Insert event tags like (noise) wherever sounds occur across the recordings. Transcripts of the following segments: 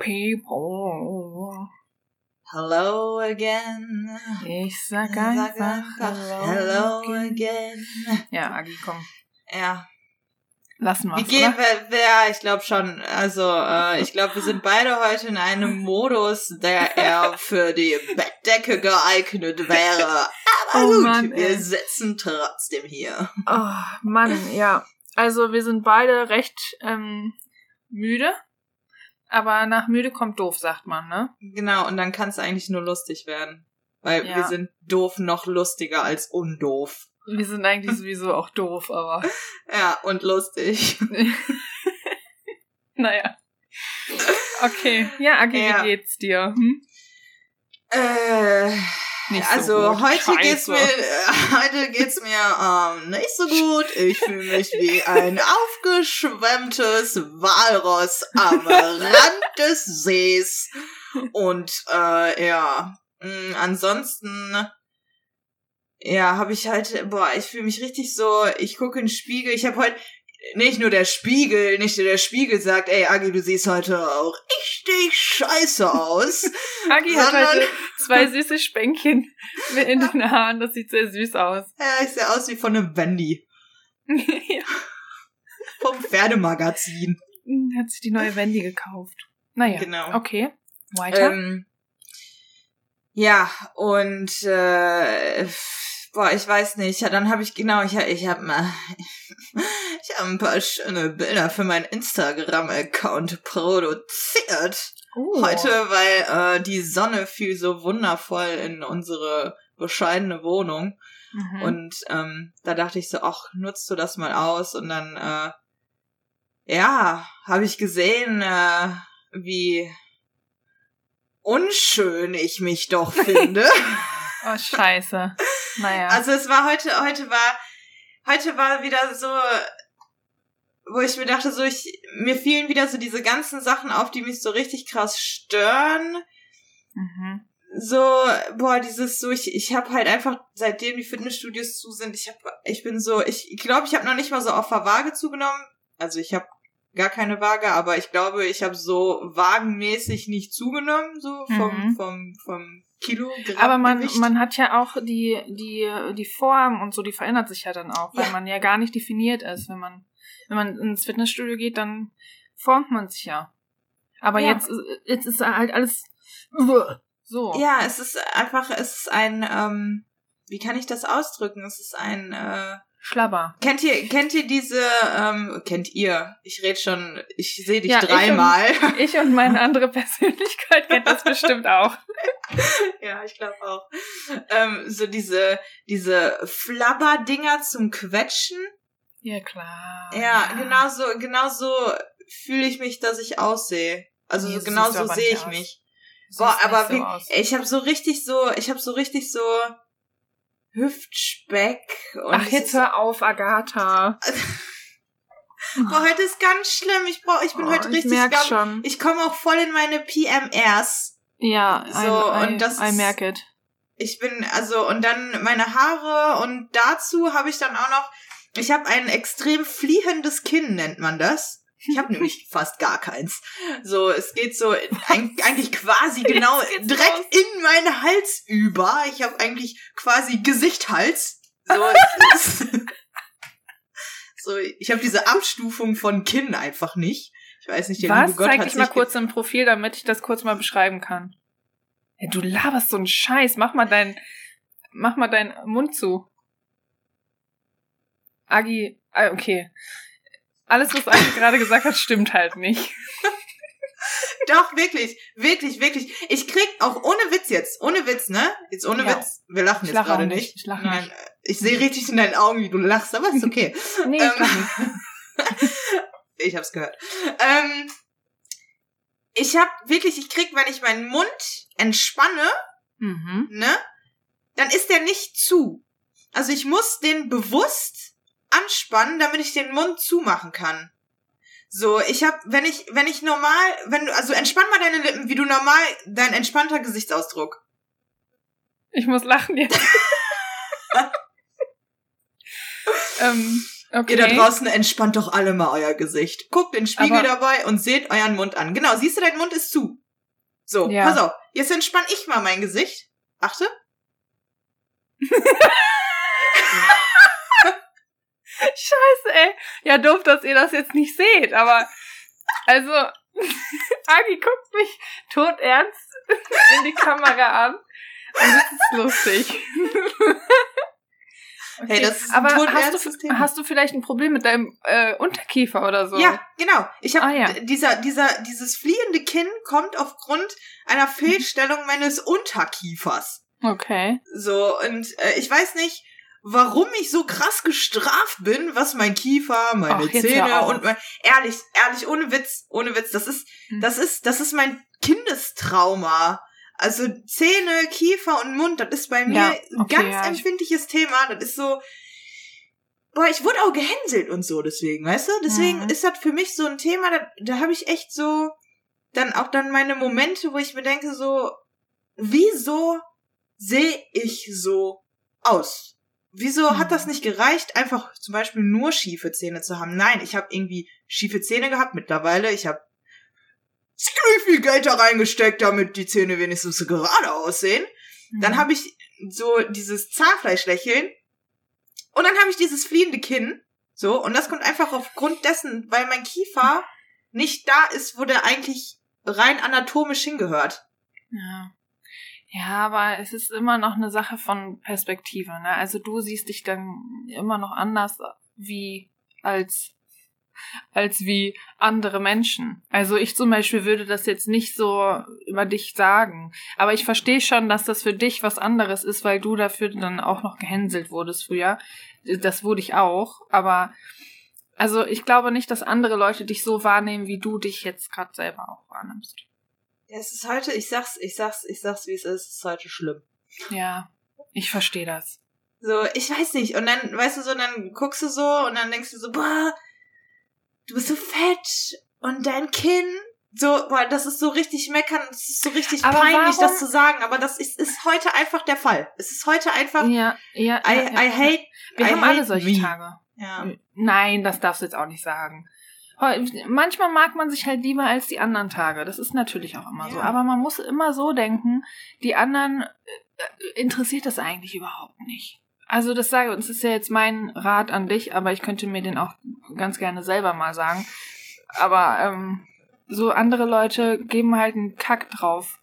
people. Hello again. Ich sag Sag einfach, einfach hello, hello again. again. Ja, Agi, komm. Ja. Lassen wir's, gehen oder? wir, ja, ich glaube schon. Also, äh, ich glaube, wir sind beide heute in einem Modus, der eher für die Bettdecke geeignet wäre. Aber Oh gut, Mann, wir ey. sitzen trotzdem hier. Oh, Mann, ja. Also wir sind beide recht ähm, müde. Aber nach müde kommt doof, sagt man, ne? Genau, und dann kann es eigentlich nur lustig werden. Weil Ja. wir sind doof noch lustiger als undoof. Wir sind eigentlich (laughs) sowieso auch doof, aber Ja, und lustig. (laughs) naja. Okay. Ja, Agi, Ja. wie geht's dir? Hm? Äh, Nicht so also gut. heute Scheiße. geht's mir (laughs) heute geht's mir ähm, nicht so gut. Ich fühle mich wie ein aufgeschwemmtes Walross am Rand des Sees. Und äh, ja, mh, ansonsten ja, habe ich halt boah, ich fühle mich richtig so, ich gucke in den Spiegel, ich habe heute nicht nur der Spiegel, nicht nur der Spiegel sagt, ey Agi, du siehst heute auch richtig scheiße aus. (laughs) Agi hat heute zwei (laughs) süße Spänkchen in den Haaren. Das sieht sehr süß aus. Ja, ich sehe aus wie von einem Wendy. (laughs) ja. Vom Pferdemagazin. Hat sich die neue Wendy gekauft. Naja, Genau. okay. Weiter. Ähm, ja, und äh, boah, ich weiß nicht. Ja, dann habe ich genau, ich, ich habe mal, ich habe ein paar schöne Bilder für meinen Instagram-Account produziert Oh. heute, weil äh, die Sonne fiel so wundervoll in unsere bescheidene Wohnung. Mhm. Und ähm, da dachte ich so, ach, nutzt du das mal aus? Und dann, äh, ja, habe ich gesehen, äh, wie unschön ich mich doch (laughs) finde. oh, scheiße. Naja. also es war heute, heute war, heute war wieder so, wo ich mir dachte, so ich, mir fielen wieder so diese ganzen Sachen auf, die mich so richtig krass stören mhm. so, boah, dieses so, ich, ich habe halt einfach, seitdem die Fitnessstudios zu sind, ich hab, ich bin so, ich glaube, ich habe noch nicht mal so auf der Waage zugenommen. Also ich habe gar keine Waage, aber ich glaube, ich habe so wagenmäßig nicht zugenommen, so vom, Mhm. vom, vom Kilogramm. Aber man, man hat ja auch die, die, die Form und so, die verändert sich ja dann auch, weil Ja. man ja gar nicht definiert ist. Wenn man, wenn man ins Fitnessstudio geht, dann formt man sich ja. Aber Ja. jetzt, jetzt ist halt alles so. Ja, es ist einfach, es ist ein, ähm, wie kann ich das ausdrücken? Es ist ein, äh, Schlabber. Kennt ihr, kennt ihr diese, ähm, kennt ihr? Ich red schon, ich sehe dich Ja, ich dreimal. (laughs) Ich und meine andere Persönlichkeit kennt das bestimmt auch. (laughs) ja, ich glaube auch. Ähm, so diese, diese Flabber-Dinger zum Quetschen. Ja, klar. Ja, genau so, genau so fühle ich mich, dass ich aussehe. Also Nee, so so genau siehst du so aber sehe ich aus. mich. Boah, aber so wie, ich habe so richtig so, ich habe so richtig so Hüftspeck. Und Ach, jetzt hör auf, Agatha. (laughs) Boah, heute ist ganz schlimm. Ich brauch, ich bin Oh, heute ich richtig, merk ganz- schon. ich komme auch voll in meine PMRs. Ja, So, I, I, und das I merk it. Ich bin, also, und dann meine Haare und dazu habe ich dann auch noch, ich habe ein extrem fliehendes Kinn, nennt man das. Ich habe nämlich (laughs) fast gar keins. So, es geht so eigentlich quasi (laughs) genau direkt in meinen Hals über. Ich habe eigentlich quasi Gesicht-Hals. So, (laughs) so ich habe diese Abstufung von Kinn einfach nicht. Ich weiß nicht, der Was? liebe Gott Zeig dich mal kurz im Profil, damit ich das kurz mal beschreiben kann. Ja, du laberst so einen Scheiß. Mach mal dein, mach mal deinen Mund zu. Agi, ah, okay. Alles, was Agi gerade gesagt hat, stimmt halt nicht. (laughs) Doch, wirklich, wirklich, wirklich. Ich krieg auch ohne Witz jetzt, ohne Witz, ne? Jetzt ohne Ja. Witz. Wir lachen jetzt gerade nicht. Ich lache Nein, nicht. ich sehe richtig in deinen Augen, wie du lachst, aber ist okay. (laughs) Nee, ich Ähm, nicht. (laughs) ich hab's gehört. Ähm, ich hab wirklich, ich krieg, wenn ich meinen Mund entspanne, Mhm. ne, dann ist der nicht zu. Also ich muss den bewusst anspannen, damit ich den Mund zumachen kann. So, ich hab, wenn ich, wenn ich normal, wenn du, also entspann mal deine Lippen, wie du normal, dein entspannter Gesichtsausdruck. Ich muss lachen jetzt. (laughs) ähm, Okay. Ihr da draußen entspannt doch alle mal euer Gesicht. Guckt in den Spiegel Aber- dabei und seht euren Mund an. Genau, siehst du, dein Mund ist zu. So, Ja. pass auf. Jetzt entspann ich mal mein Gesicht. Achte. Scheiße, ey. Ja, doof, dass ihr das jetzt nicht seht, aber also, (laughs) Agi guckt mich todernst in die Kamera an. Und das ist lustig. (laughs) Hey, das ist aber hast du, Thema. hast du vielleicht ein Problem mit deinem äh, Unterkiefer oder so? Ja, genau. Ich habe Ah, ja. dieser dieser dieses fliehende Kinn kommt aufgrund einer Fehlstellung meines Unterkiefers. Okay. So und äh, ich weiß nicht, warum ich so krass gestraft bin, was mein Kiefer, meine Ach, Zähne und mein ehrlich, ehrlich ohne Witz, ohne Witz, das ist Hm. das ist das ist mein Kindestrauma. Also Zähne, Kiefer und Mund, das ist bei mir Ja, ein okay, ganz ja, ich- empfindliches Thema. Das ist so, boah, ich wurde auch gehänselt und so deswegen, weißt du? Deswegen Mhm. ist das für mich so ein Thema, da, da habe ich echt so dann auch dann meine Momente, wo ich mir denke so, wieso sehe ich so aus? Wieso hat Mhm. das nicht gereicht, einfach zum Beispiel nur schiefe Zähne zu haben? Nein, ich habe irgendwie schiefe Zähne gehabt mittlerweile. Ich habe ziemlich viel Geld da reingesteckt, damit die Zähne wenigstens so gerade aussehen. Dann Mhm. habe ich so dieses Zahnfleischlächeln und dann habe ich dieses fliehende Kinn. So, und das kommt einfach aufgrund dessen, weil mein Kiefer nicht da ist, wo der eigentlich rein anatomisch hingehört. Ja. Ja, aber es ist immer noch eine Sache von Perspektive, ne? Also du siehst dich dann immer noch anders wie als als wie andere Menschen. Also ich zum Beispiel würde das jetzt nicht so über dich sagen. Aber ich verstehe schon, dass das für dich was anderes ist, weil du dafür dann auch noch gehänselt wurdest früher. Das wurde ich auch. Aber also ich glaube nicht, dass andere Leute dich so wahrnehmen, wie du dich jetzt gerade selber auch wahrnimmst. Ja, es ist heute, ich sag's, ich sag's, ich sag's, wie es ist, es ist heute schlimm. Ja, ich verstehe das. So, ich weiß nicht. Und dann, weißt du so, dann guckst du so und dann denkst du so, boah, du bist so fett und dein Kinn. So, boah, das ist so richtig meckern, das ist so richtig Aber peinlich, warum- das zu sagen, aber das ist, ist heute einfach der Fall. Es ist heute einfach, Ja, ja, I, ja, ja. I hate, Wir I haben hate alle solche me. Tage. Ja. Nein, das darfst du jetzt auch nicht sagen. Manchmal mag man sich halt lieber als die anderen Tage. Das ist natürlich auch immer so. Ja. Aber man muss immer so denken, die anderen äh, interessiert das eigentlich überhaupt nicht. Also das sage, das ist ja jetzt mein Rat an dich, aber ich könnte mir den auch ganz gerne selber mal sagen. Aber ähm, so andere Leute geben halt einen Kack drauf,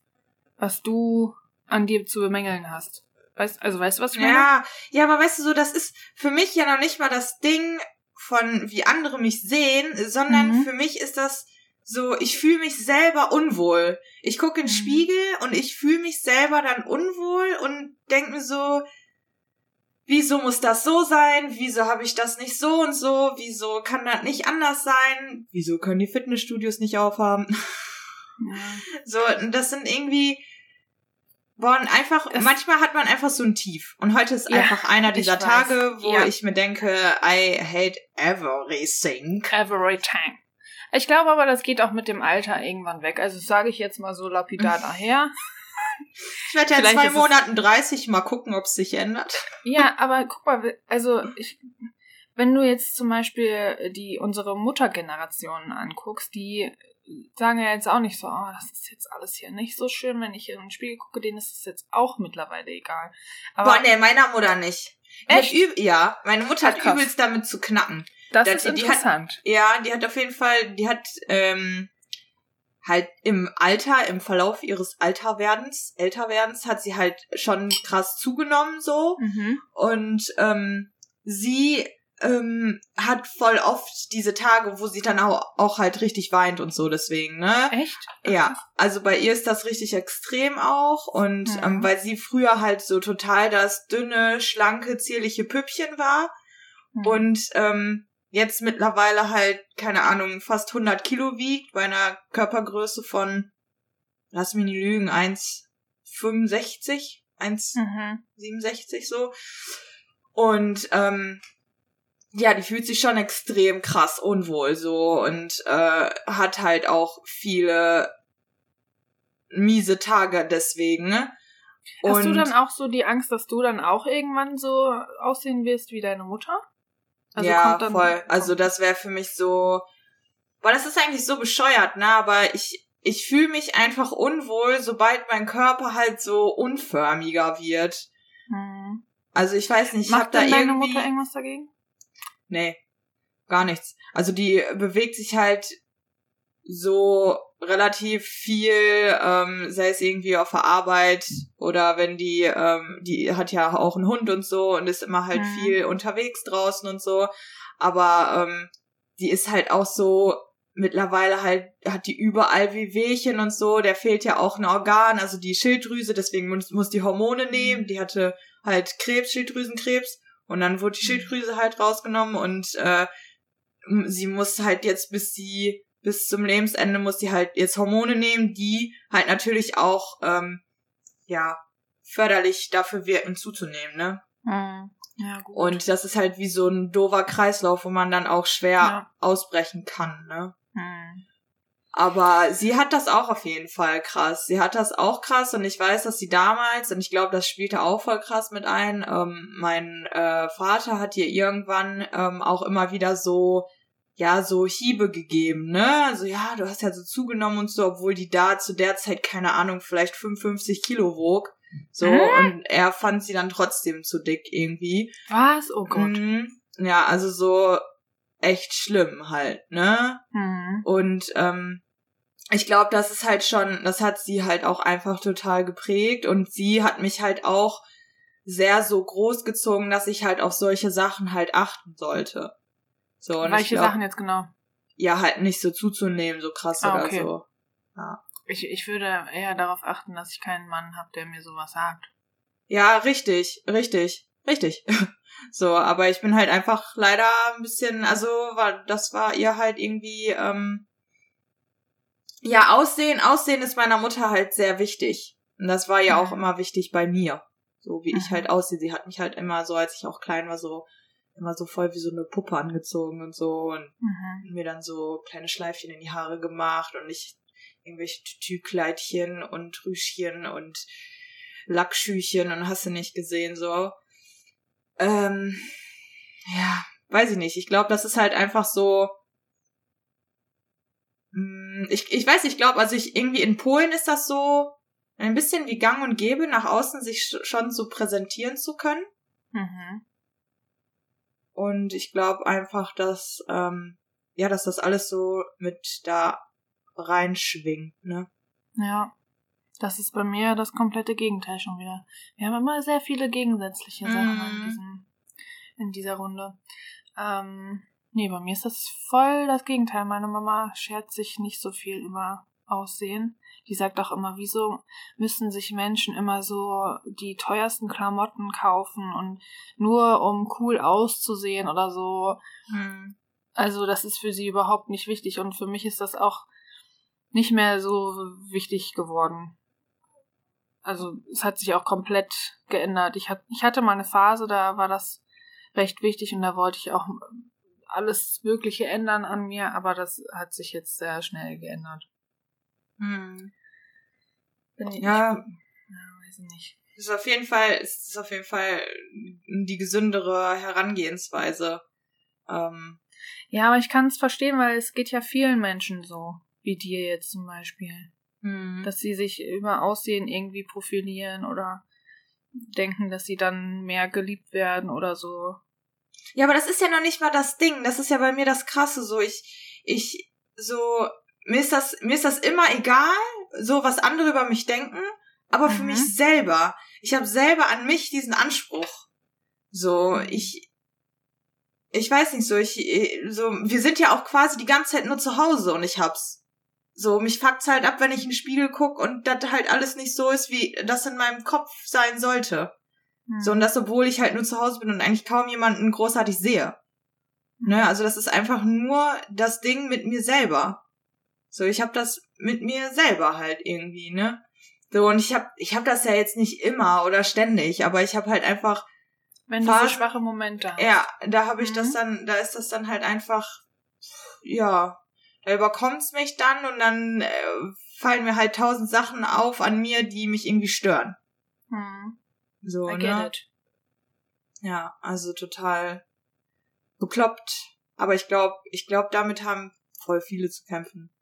was du an dir zu bemängeln hast. Weißt, also weißt du, was ich meine? Ja, ja, aber weißt du so, das ist für mich ja noch nicht mal das Ding von wie andere mich sehen, sondern Mhm. für mich ist das so, ich fühle mich selber unwohl. Ich gucke in den Mhm. Spiegel und ich fühle mich selber dann unwohl und denke mir so, wieso muss das so sein? Wieso habe ich das nicht so und so? Wieso kann das nicht anders sein? Wieso können die Fitnessstudios nicht aufhaben? Ja. (laughs) So, das sind irgendwie, boah, einfach, Das- manchmal hat man einfach so ein Tief. Und heute ist Ja, einfach einer dieser. Tage, wo Ja. ich mir denke, I hate everything. Everything. Ich glaube aber, das geht auch mit dem Alter irgendwann weg. Also sage ich jetzt mal so lapidar (laughs) daher. Ich werde ja in zwei Monaten 30, mal gucken, ob es sich ändert. Ja, aber guck mal, also ich, wenn du jetzt zum Beispiel die unsere Muttergeneration anguckst, die sagen ja jetzt auch nicht so, oh, das ist jetzt alles hier nicht so schön, wenn ich hier in den Spiegel gucke, denen ist es jetzt auch mittlerweile egal. Aber Boah, nee, meiner Mutter nicht. Die hat Echt? ja, meine Mutter hat Krass. übelst damit zu knacken. das das- ist die hat- interessant. Ja, die hat auf jeden Fall, die hat ähm, halt im Alter, im Verlauf ihres Alterwerdens, Älterwerdens, hat sie halt schon krass zugenommen so. Mhm. Und ähm, sie ähm, hat voll oft diese Tage, wo sie dann auch, auch halt richtig weint und so deswegen, ne? Echt? Ja, also bei ihr ist das richtig extrem auch und Mhm. ähm, weil sie früher halt so total das dünne, schlanke, zierliche Püppchen war Mhm. und ähm, jetzt mittlerweile halt, keine Ahnung, fast 100 Kilo wiegt bei einer Körpergröße von, lass mich nicht lügen, 1,65, 1,67 Mhm. so. Und ähm, ja, die fühlt sich schon extrem krass unwohl so und äh, hat halt auch viele miese Tage deswegen. ne? Hast du Und- dann auch so die Angst, dass du dann auch irgendwann so aussehen wirst wie deine Mutter? Also ja, dann, voll. Also das wäre für mich so. Boah, das ist eigentlich so bescheuert, ne? Aber ich, ich fühle mich einfach unwohl, sobald mein Körper halt so unförmiger wird. Hm. Also ich weiß nicht, ich Macht hab da irgendwie. Mutter irgendwas dagegen? Nee, gar nichts. Also die bewegt sich halt so relativ viel, ähm, sei es irgendwie auf der Arbeit oder wenn die, ähm, die hat ja auch einen Hund und so und ist immer halt Mhm. viel unterwegs draußen und so. Aber ähm, die ist halt auch so, mittlerweile halt, hat die überall Wehwehchen und so, der fehlt ja auch ein Organ, also die Schilddrüse, deswegen muss, muss die Hormone nehmen, die hatte halt Krebs, Schilddrüsenkrebs und dann wurde die Mhm. Schilddrüse halt rausgenommen und äh, sie muss halt jetzt bis sie bis zum Lebensende muss sie halt jetzt Hormone nehmen, die halt natürlich auch ähm, ja förderlich dafür wirken zuzunehmen, ne? Hm. Ja, gut. Und das ist halt wie so ein doofer Kreislauf, wo man dann auch schwer Ja. ausbrechen kann, ne? Hm. Aber sie hat das auch auf jeden Fall krass. Sie hat das auch krass und ich weiß, dass sie damals, und ich glaube, das spielte auch voll krass mit ein, ähm, mein äh, Vater hat ihr irgendwann ähm, auch immer wieder so, ja, so Hiebe gegeben, ne? Also ja, du hast ja so zugenommen und so, obwohl die da zu der Zeit, keine Ahnung, vielleicht 55 Kilo wog. So, Hä? und er fand sie dann trotzdem zu dick irgendwie. Was? Oh Gott. Mhm. Ja, also so echt schlimm halt, ne? Hm. Und ähm, ich glaube, das ist halt schon, das hat sie halt auch einfach total geprägt und sie hat mich halt auch sehr so großgezogen, dass ich halt auf solche Sachen halt achten sollte. So, und Welche glaub, Sachen jetzt genau? ja, halt nicht so zuzunehmen, so krass Ah, oder okay. so. Ich, ich würde eher darauf achten, dass ich keinen Mann habe, der mir sowas sagt. Ja, richtig, richtig, richtig. (laughs) so, aber ich bin halt einfach leider ein bisschen, also war, das war ihr halt irgendwie, ähm, ja, Aussehen, Aussehen ist meiner Mutter halt sehr wichtig. Und das war ja auch Mhm. immer wichtig bei mir. So wie ich Mhm. halt aussehe. Sie hat mich halt immer so, als ich auch klein war, so, immer so voll wie so eine Puppe angezogen und so und Mhm. mir dann so kleine Schleifchen in die Haare gemacht und ich irgendwelche Tütü-Kleidchen und Rüschchen und Lackschüchen und hast du nicht gesehen, so. Ähm, ja, weiß ich nicht. Ich glaube, das ist halt einfach so. Mm, Ich, ich weiß, ich glaube, also ich irgendwie in Polen ist das so ein bisschen wie Gang und Gäbe, nach außen sich sch- schon so präsentieren zu können. Mhm. Und ich glaube einfach, dass, ähm, ja, dass das alles so mit da reinschwingt, ne? Ja. Das ist bei mir das komplette Gegenteil schon wieder. Wir haben immer sehr viele gegensätzliche Sachen in, Mhm. diesem, in dieser Runde. Ähm, nee, bei mir ist das voll das Gegenteil. Meine Mama schert sich nicht so viel über Aussehen. Die sagt auch immer, wieso müssen sich Menschen immer so die teuersten Klamotten kaufen und nur um cool auszusehen oder so. Hm. Also das ist für sie überhaupt nicht wichtig und für mich ist das auch nicht mehr so wichtig geworden. Also es hat sich auch komplett geändert. Ich, hat, ich hatte mal eine Phase, da war das recht wichtig und da wollte ich auch alles Mögliche ändern an mir, aber das hat sich jetzt sehr schnell geändert. Hm. Bin ich, Ja. Ich, ja, weiß ich nicht. ist auf jeden Fall, ist ist auf jeden Fall die gesündere Herangehensweise. Ähm, Ja, aber ich kann es verstehen, weil es geht ja vielen Menschen so, wie dir jetzt zum Beispiel. hm. dass sie sich über Aussehen irgendwie profilieren oder denken, dass sie dann mehr geliebt werden oder so. Ja, aber das ist ja noch nicht mal das Ding. Das ist ja bei mir das Krasse. So, ich, ich, so, mir ist das, mir ist das immer egal, so was andere über mich denken, aber für Mhm. mich selber. Ich habe selber an mich diesen Anspruch. So, ich, ich weiß nicht, so, ich, so, wir sind ja auch quasi die ganze Zeit nur zu Hause und ich hab's. So, mich fuckt's halt ab, wenn ich in den Spiegel guck und das halt alles nicht so ist, wie das in meinem Kopf sein sollte. Hm. So, und das, obwohl ich halt nur zu Hause bin und eigentlich kaum jemanden großartig sehe. Ne, also das ist einfach nur das Ding mit mir selber. So, ich habe das mit mir selber halt irgendwie, ne? So, und ich hab, ich hab das ja jetzt nicht immer oder ständig, aber ich hab halt einfach, Wenn du so schwache Momente hast. ja, da habe ich das Mhm. dann, da ist das dann halt einfach, ja, da überkommt's mich dann und dann äh, fallen mir halt tausend Sachen auf an mir, die mich irgendwie stören. Hm. So, I ne? Ja, also total, bekloppt. Aber ich glaube, ich glaube, damit haben voll viele zu kämpfen.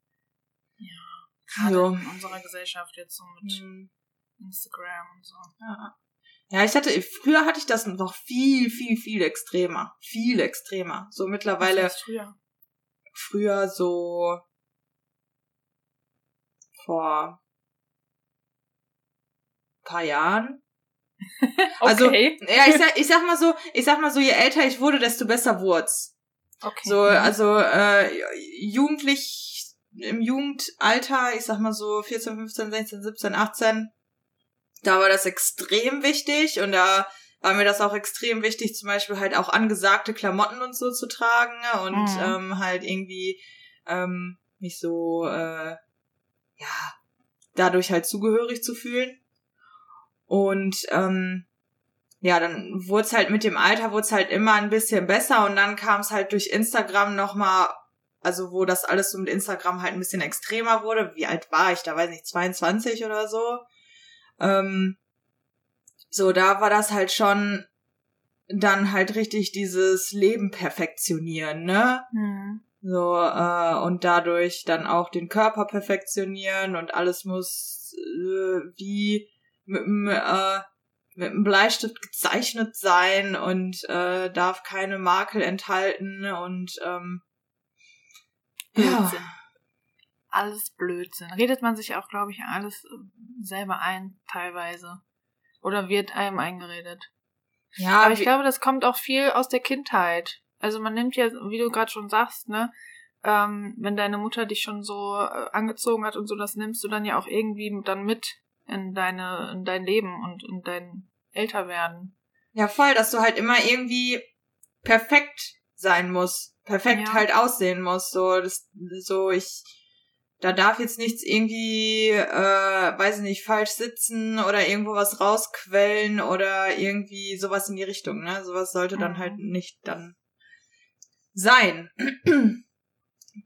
Ja. Gerade So. in unserer Gesellschaft jetzt so mit Hm. Instagram und so. Ja. Ja, ich hatte, früher hatte ich das noch viel, viel, viel extremer. Viel extremer. So mittlerweile früher. früher so vor paar Jahren. (laughs) Also, Okay. ja, ich sag, ich sag mal so, ich sag mal so, je älter ich wurde, desto besser wurd's. okay. So, also äh, jugendlich im Jugendalter, ich sag mal so 14, 15, 16, 17, 18, da war das extrem wichtig und da war mir das auch extrem wichtig, zum Beispiel halt auch angesagte Klamotten und so zu tragen und Mhm. ähm, halt irgendwie ähm, mich so äh, ja dadurch halt zugehörig zu fühlen und ähm, ja, dann wurde es halt mit dem Alter wurde es halt immer ein bisschen besser und dann kam es halt durch Instagram nochmal, also wo das alles so mit Instagram halt ein bisschen extremer wurde. Wie alt war ich? Da weiß ich nicht, 22 oder so. Ähm, so, da war das halt schon dann halt richtig dieses Leben perfektionieren, ne? Hm. So, äh, und dadurch dann auch den Körper perfektionieren und alles muss äh, wie mit dem, äh, mit dem Bleistift gezeichnet sein und äh, darf keine Makel enthalten und ähm, ja, Blödsinn. Alles Blödsinn. Redet man sich auch, glaube ich, alles äh, selber ein, teilweise. Oder wird einem eingeredet. ja, Aber ich glaube, das kommt auch viel aus der Kindheit. Also man nimmt ja, wie du gerade schon sagst, ne, ähm, wenn deine Mutter dich schon so äh, angezogen hat und so, das nimmst du dann ja auch irgendwie dann mit in deine, in dein Leben und in dein Älterwerden. Ja, voll, dass du halt immer irgendwie perfekt sein musst. Perfekt Ja. halt aussehen musst. So, das, so, ich, da darf jetzt nichts irgendwie, äh, weiß ich nicht, falsch sitzen oder irgendwo was rausquellen oder irgendwie sowas in die Richtung, ne? Sowas sollte dann Mhm. halt nicht dann sein. (clears throat)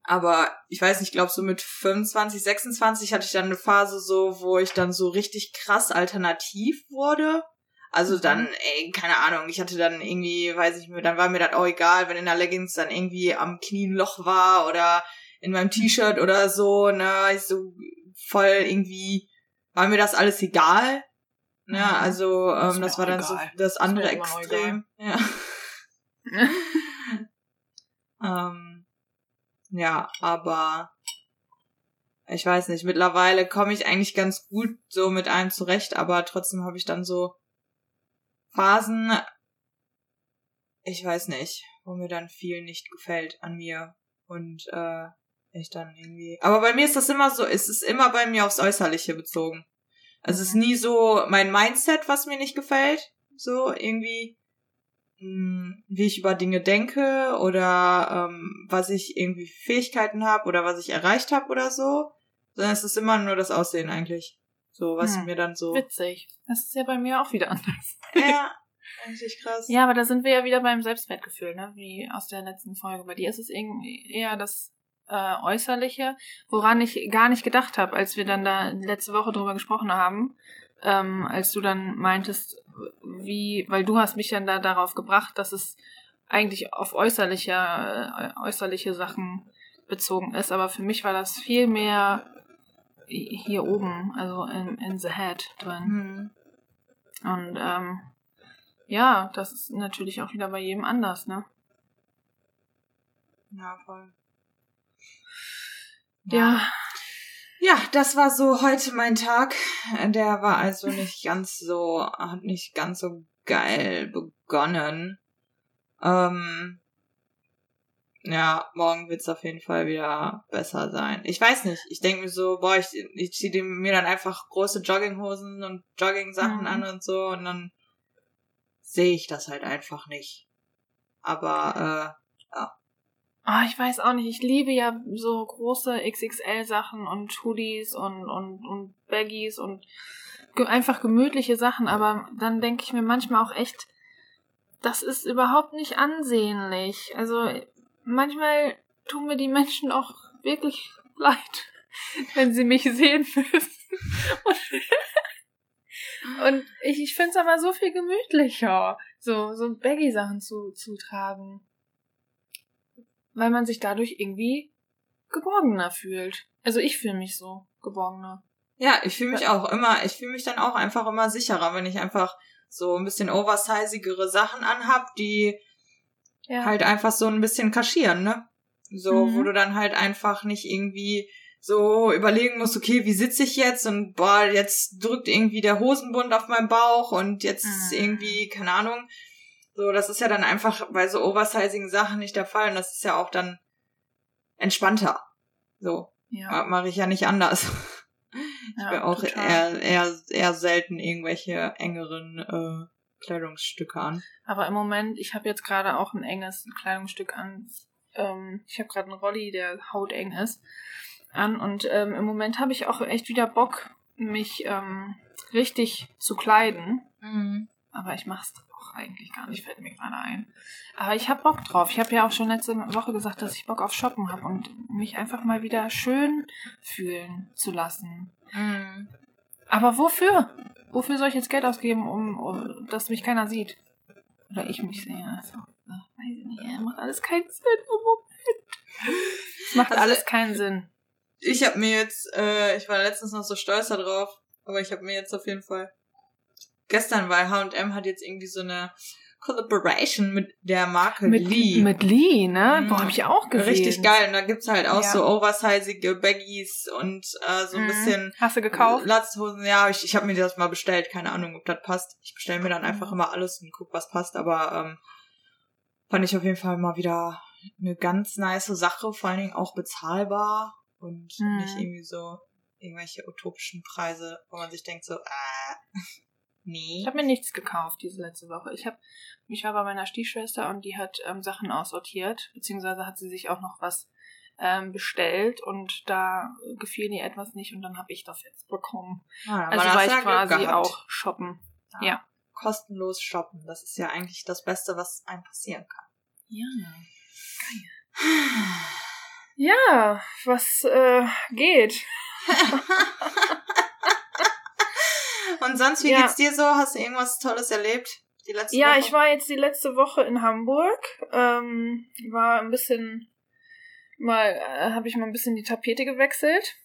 Aber ich weiß nicht, ich glaube so mit 25, 26 hatte ich dann eine Phase so, wo ich dann so richtig krass alternativ wurde. Also Mhm. dann, ey, keine Ahnung, ich hatte dann irgendwie, weiß ich mir, dann war mir das auch egal, wenn in der Leggings dann irgendwie am Knie ein Loch war oder in meinem T-Shirt oder so, ne, ich so voll irgendwie, war mir das alles egal. Ne, Mhm. also ähm, mir das war dann so egal. das andere noch Extrem. Ja. (laughs) (laughs) ähm, ja, aber ich weiß nicht, mittlerweile komme ich eigentlich ganz gut so mit allem zurecht, aber trotzdem habe ich dann so Phasen, ich weiß nicht, wo mir dann viel nicht gefällt an mir und äh, ich dann irgendwie. Aber bei mir ist das immer so, es ist immer bei mir aufs Äußerliche bezogen. Also es ist nie so mein Mindset, was mir nicht gefällt, so irgendwie wie ich über Dinge denke oder ähm, was ich irgendwie Fähigkeiten habe oder was ich erreicht habe oder so, sondern es ist immer nur das Aussehen eigentlich. So, was Hm. mir dann so. Witzig. Das ist ja bei mir auch wieder anders. Ja, (laughs) eigentlich krass. Ja, aber da sind wir ja wieder beim Selbstwertgefühl, ne? Wie aus der letzten Folge. Bei dir ist es irgendwie eher das äh, Äußerliche, woran ich gar nicht gedacht habe, als wir dann da letzte Woche drüber gesprochen haben, ähm, als du dann meintest, wie, weil du hast mich dann da darauf gebracht, dass es eigentlich auf äußerliche, äh, äußerliche Sachen bezogen ist, aber für mich war das viel mehr hier oben, also in, in the head drin. Hm. Und ähm, ja, das ist natürlich auch wieder bei jedem anders, ne? Ja, voll. Ja. Ja, das war so heute mein Tag. Der war also nicht ganz so, hat nicht ganz so geil begonnen. Ähm, ja, morgen wird's auf jeden Fall wieder besser sein. Ich weiß nicht. Ich denke mir so, boah, ich, ich ziehe mir dann einfach große Jogginghosen und Jogging-Sachen Mhm. an und so und dann sehe ich das halt einfach nicht. Aber Ah, ich weiß auch nicht. Ich liebe ja so große XXL-Sachen und Hoodies und, und, und Baggies und ge einfach gemütliche Sachen. Aber dann denke ich mir manchmal auch echt, das ist überhaupt nicht ansehnlich. Also manchmal tun mir die Menschen auch wirklich (laughs) leid, wenn sie mich sehen müssen. Und, (laughs) und ich, ich finde es aber so viel gemütlicher, so, so Baggy-Sachen zu, zu tragen. Weil man sich dadurch irgendwie geborgener fühlt. Also ich fühle mich so geborgener. Ja, ich fühle mich auch immer, ich fühle mich dann auch einfach immer sicherer, wenn ich einfach so ein bisschen oversizigere Sachen anhab, die ja. halt einfach so ein bisschen kaschieren, ne? So, mhm. wo du dann halt einfach nicht irgendwie so überlegen musst, okay, wie sitze ich jetzt und boah, jetzt drückt irgendwie der Hosenbund auf meinen Bauch und jetzt mhm. irgendwie, keine Ahnung. So, das ist ja dann einfach bei so oversizigen Sachen nicht der Fall und das ist ja auch dann entspannter. So. Ja. Mache ich ja nicht anders. (laughs) Ich ja, auch eher, eher, eher selten irgendwelche engeren äh, Kleidungsstücke an. Aber im Moment, ich habe jetzt gerade auch ein enges Kleidungsstück an. Ähm, ich habe gerade einen Rolli, der hauteng ist, an. Und ähm, im Moment habe ich auch echt wieder Bock, mich ähm, richtig zu kleiden. Mhm. Aber ich mache es auch eigentlich gar nicht, fällt mir gerade ein. Aber ich habe Bock drauf. Ich habe ja auch schon letzte Woche gesagt, dass ich Bock auf Shoppen habe und mich einfach mal wieder schön fühlen zu lassen. Mhm. Aber wofür? Wofür soll ich jetzt Geld ausgeben, um, um dass mich keiner sieht? Oder ich mich sehe. Also, weiß ich nicht. Macht alles keinen Sinn im Moment. Es macht also, alles keinen Sinn. Ich habe mir jetzt, äh, ich war letztens noch so stolz darauf, aber ich habe mir jetzt auf jeden Fall gestern, weil H&M hat jetzt irgendwie so eine Collaboration mit der Marke mit, Lee. Mit Lee, ne? Mhm. Boah, hab ich auch gesehen. Richtig geil. Und da gibt's halt auch ja. so oversizige Baggies und äh, so ein mhm. bisschen. Hast du gekauft? Latzhosen. Ja, ich, ich habe mir das mal bestellt. Keine Ahnung, ob das passt. Ich bestelle mir dann einfach mhm. immer alles und guck, was passt. Aber ähm, fand ich auf jeden Fall mal wieder eine ganz nice Sache. Vor allen Dingen auch bezahlbar und mhm. nicht irgendwie so irgendwelche utopischen Preise, wo man sich denkt so, äh, Nee. Ich habe mir nichts gekauft diese letzte Woche. Ich habe, ich war bei meiner Stiefschwester und die hat ähm, Sachen aussortiert, beziehungsweise hat sie sich auch noch was ähm, bestellt und da gefiel ihr etwas nicht und dann habe ich das jetzt bekommen. Ah, also war ich quasi auch shoppen. Ja. ja. Kostenlos shoppen. Das ist ja eigentlich das Beste, was einem passieren kann. Ja. Geil. ja, was äh, geht? (laughs) Und sonst, wie ja. geht's dir so? Hast du irgendwas Tolles erlebt? Die letzte ja, Woche? ich war jetzt die letzte Woche in Hamburg. Ähm, war ein bisschen mal, äh, habe ich mal ein bisschen die Tapete gewechselt.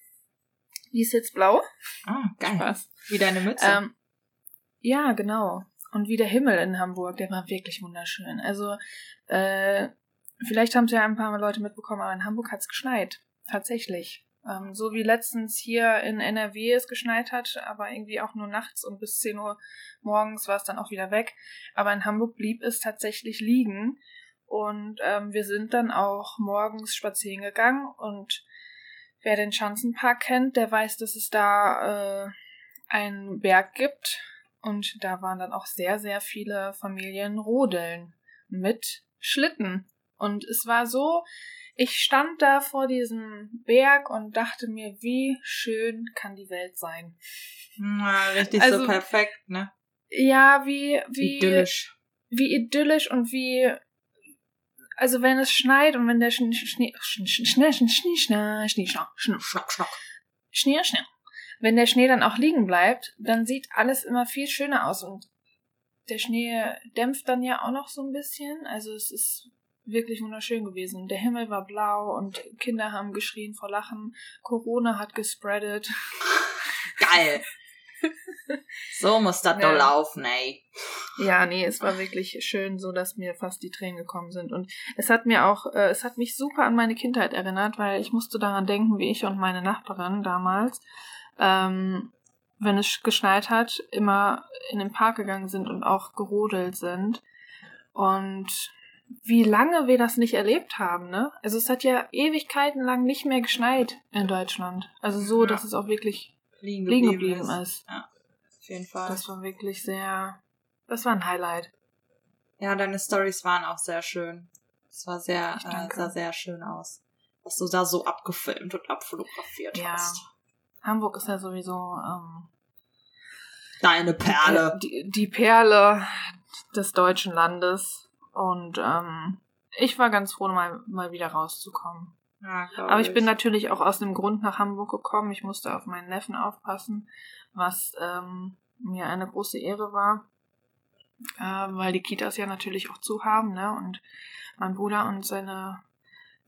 Die ist jetzt blau. Ah, geil. Spaß. Wie deine Mütze. Ähm, ja, genau. Und wie der Himmel in Hamburg, der war wirklich wunderschön. Also, äh, vielleicht haben es ja ein paar Leute mitbekommen, aber in Hamburg hat's geschneit. Tatsächlich. Ähm, so wie letztens hier in NRW es geschneit hat, aber irgendwie auch nur nachts und bis 10 Uhr morgens war es dann auch wieder weg. Aber in Hamburg blieb es tatsächlich liegen. Und ähm, wir sind dann auch morgens spazieren gegangen und wer den Schanzenpark kennt, der weiß, dass es da äh, einen Berg gibt. Und da waren dann auch sehr, sehr viele Familien rodeln mit Schlitten. Und es war so, ich stand da vor diesem Berg und dachte mir, wie schön kann die Welt sein. Ja, richtig also, so perfekt, ne? Ja, wie, wie. Idyllisch. Wie idyllisch und wie. Also wenn es schneit und wenn der Schnee, Schnee, Schnee, Schnee, Schnee, Schnee, Schnee, Schnee, Schnee, Schnee, Schnee, wenn der Schnee dann auch liegen bleibt, dann sieht alles immer viel schöner aus und der Schnee dämpft dann ja auch noch so ein bisschen. Also es ist wirklich wunderschön gewesen. Der Himmel war blau und Kinder haben geschrien vor Lachen. Corona hat gespreadet. (laughs) Geil. So muss das ja. doch laufen, ey. Ja, nee, es war wirklich schön, so dass mir fast die Tränen gekommen sind. Und es hat mir auch, äh, es hat mich super an meine Kindheit erinnert, weil ich musste daran denken, wie ich und meine Nachbarin damals, ähm, wenn es geschneit hat, immer in den Park gegangen sind und auch gerodelt sind. Und wie lange wir das nicht erlebt haben, ne? Also es hat ja Ewigkeiten lang nicht mehr geschneit in Deutschland. Also so, ja. dass es auch wirklich liegen geblieben, liegen geblieben ist. ist. Ja, auf jeden Fall. Das war wirklich sehr, das war ein Highlight. Ja, deine Stories waren auch sehr schön. Es war sehr, äh, sah sehr schön aus. Was du da so abgefilmt und abfotografiert ja. hast. Hamburg ist ja sowieso ähm, deine Perle. Die, die Perle des deutschen Landes. Und ähm, ich war ganz froh, mal, mal wieder rauszukommen. Ja, Aber ich, ich bin natürlich auch aus dem Grund nach Hamburg gekommen. Ich musste auf meinen Neffen aufpassen, was ähm, mir eine große Ehre war, äh, weil die Kitas ja natürlich auch zu haben, ne? Und mein Bruder und seine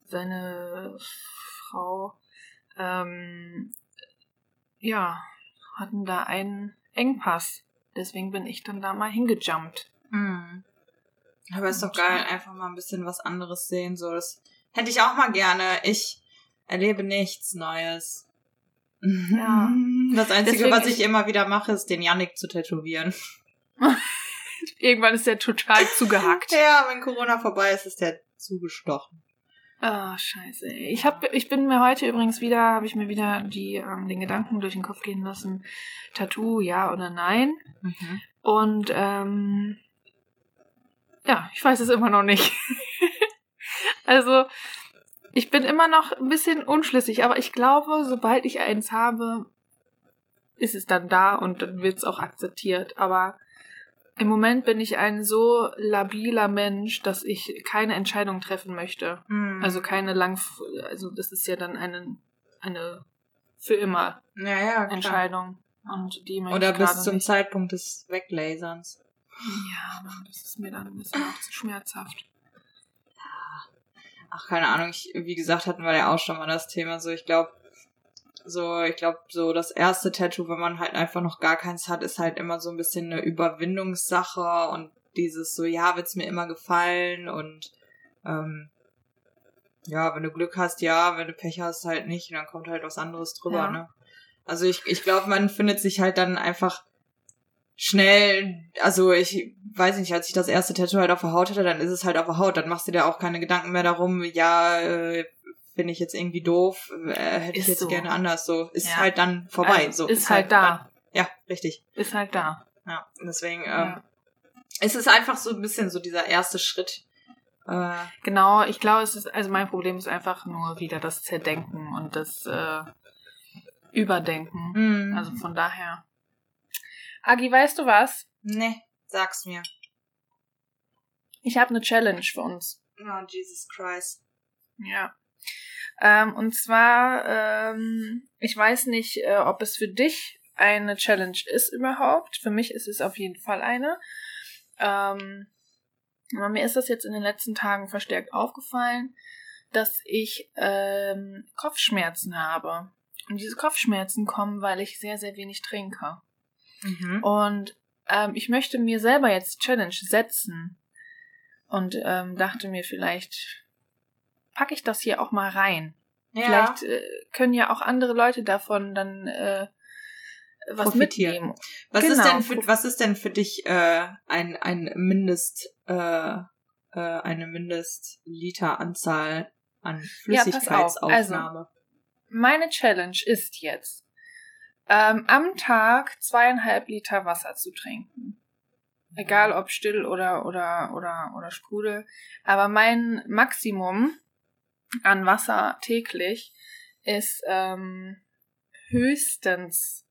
seine Frau, ähm, ja, hatten da einen Engpass. Deswegen bin ich dann da mal hingejumpt. Mhm. Aber ist doch geil, einfach mal ein bisschen was anderes sehen. So, das hätte ich auch mal gerne. Ich erlebe nichts Neues. Ja. (laughs) Das Einzige, Deswegen was ich ich- immer wieder mache, ist den Yannick zu tätowieren. (laughs) Irgendwann ist der total zugehackt. Ja, wenn Corona vorbei ist, ist der zugestochen. Ah, scheiße. ey. Ich hab, ich bin mir heute übrigens wieder, habe ich mir wieder die, ähm, den Gedanken durch den Kopf gehen lassen, Tattoo, ja oder nein. Mhm. Und ähm, ja, ich weiß es immer noch nicht. (laughs) also, ich bin immer noch ein bisschen unschlüssig, aber ich glaube, sobald ich eins habe, ist es dann da und dann wird es auch akzeptiert. Aber im Moment bin ich ein so labiler Mensch, dass ich keine Entscheidung treffen möchte. Mhm. Also keine lang, also das ist ja dann eine, eine für immer ja, ja. Entscheidung. Und die Oder bis zum nicht. Zeitpunkt des Weglaserns. Ja, Mann, das ist mir dann ein bisschen auch zu schmerzhaft. Ach, keine Ahnung. Ich, wie gesagt, hatten wir ja auch schon mal das Thema. So, ich glaube, so, ich glaube, so das erste Tattoo, wenn man halt einfach noch gar keins hat, ist halt immer so ein bisschen eine Überwindungssache und dieses so, ja, wird's mir immer gefallen und ähm, ja, wenn du Glück hast, ja, wenn du Pech hast, halt nicht, und dann kommt halt was anderes drüber, Ja. ne? Also ich, ich glaube, man findet sich halt dann einfach schnell, also ich weiß nicht, als ich das erste Tattoo halt auf der Haut hatte, dann ist es halt auf der Haut, dann machst du dir auch keine Gedanken mehr darum, ja, äh, finde ich jetzt irgendwie doof, äh, hätte ich Ist jetzt so. gerne anders, so, ist Ja. halt dann vorbei, Also, so. ist halt da. Ja, richtig. Ist halt da. Ja, deswegen, ähm, Ja. es ist einfach so ein bisschen so dieser erste Schritt, äh, Genau, ich glaube, es ist, also mein Problem ist einfach nur wieder das Zerdenken und das äh, Überdenken. mh. Also von daher. Agi, weißt du was? nee, sag's mir. Ich habe eine Challenge für uns. Oh, Jesus Christ. Ja. Ähm, und zwar, ähm, ich weiß nicht, äh, ob es für dich eine Challenge ist überhaupt. Für mich ist es auf jeden Fall eine. Ähm, aber mir ist das jetzt in den letzten Tagen verstärkt aufgefallen, dass ich ähm, Kopfschmerzen habe. Und diese Kopfschmerzen kommen, weil ich sehr, sehr wenig trinke. Mhm. Und ähm, ich möchte mir selber jetzt Challenge setzen. Und ähm, dachte mir, vielleicht packe ich das hier auch mal rein. Ja, Vielleicht äh, können ja auch andere Leute davon dann äh, was mitnehmen. was ist genau. denn für, was ist denn für dich, äh, ein, ein Mindest, äh, äh, eine Mindestliteranzahl an Ja, pass auf. Flüssigkeitsaufnahme? Meine Challenge ist jetzt, ähm, am Tag zweieinhalb Liter Wasser zu trinken. Egal ob still oder, oder, oder, oder Sprudel. Aber mein Maximum an Wasser täglich ist ähm, höchstens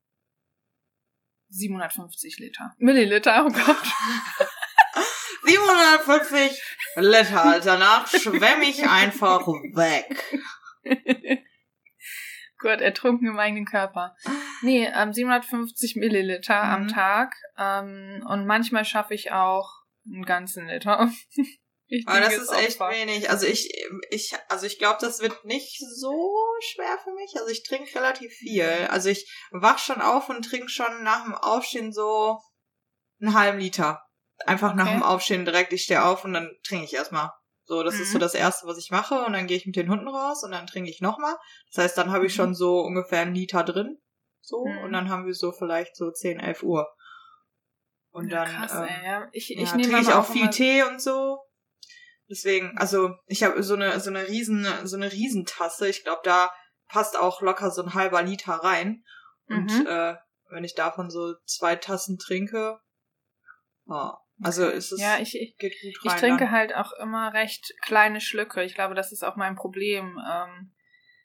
750 Liter. Milliliter, oh Gott. (laughs) 750 Liter, danach schwemme ich einfach weg. (laughs) Gott, ertrunken im eigenen Körper. Nee, ähm, 750 Milliliter am Mhm. Tag. Ähm, und manchmal schaffe ich auch einen ganzen Liter. (laughs) Aber das ist echt Opfer. wenig. Also ich, ich, also ich glaube, das wird nicht so schwer für mich. Also ich trinke relativ viel. Also ich wach schon auf und trinke schon nach dem Aufstehen so einen halben Liter. Einfach nach Okay. dem Aufstehen direkt. Ich stehe auf und dann trinke ich erstmal. So, das ist Mhm. so das Erste, was ich mache. Und dann gehe ich mit den Hunden raus und dann trinke ich nochmal. Das heißt, dann habe ich Mhm. schon so ungefähr einen Liter drin. So. Mhm. Und dann haben wir so vielleicht so 10, 11 Uhr. Und Ja, dann krass, ähm. Ja, Ich, ich ja, trinke ich aber auch viel Tee und so. Deswegen, also ich habe so eine so eine riesen so eine Riesentasse. Ich glaube, da passt auch locker so ein halber Liter rein. Und Mhm. äh, wenn ich davon so zwei Tassen trinke, ja, also ist es Ja, ich, ich, geht gut ich rein. trinke dann. halt auch immer recht kleine Schlücke. Ich glaube, das ist auch mein Problem. Ähm,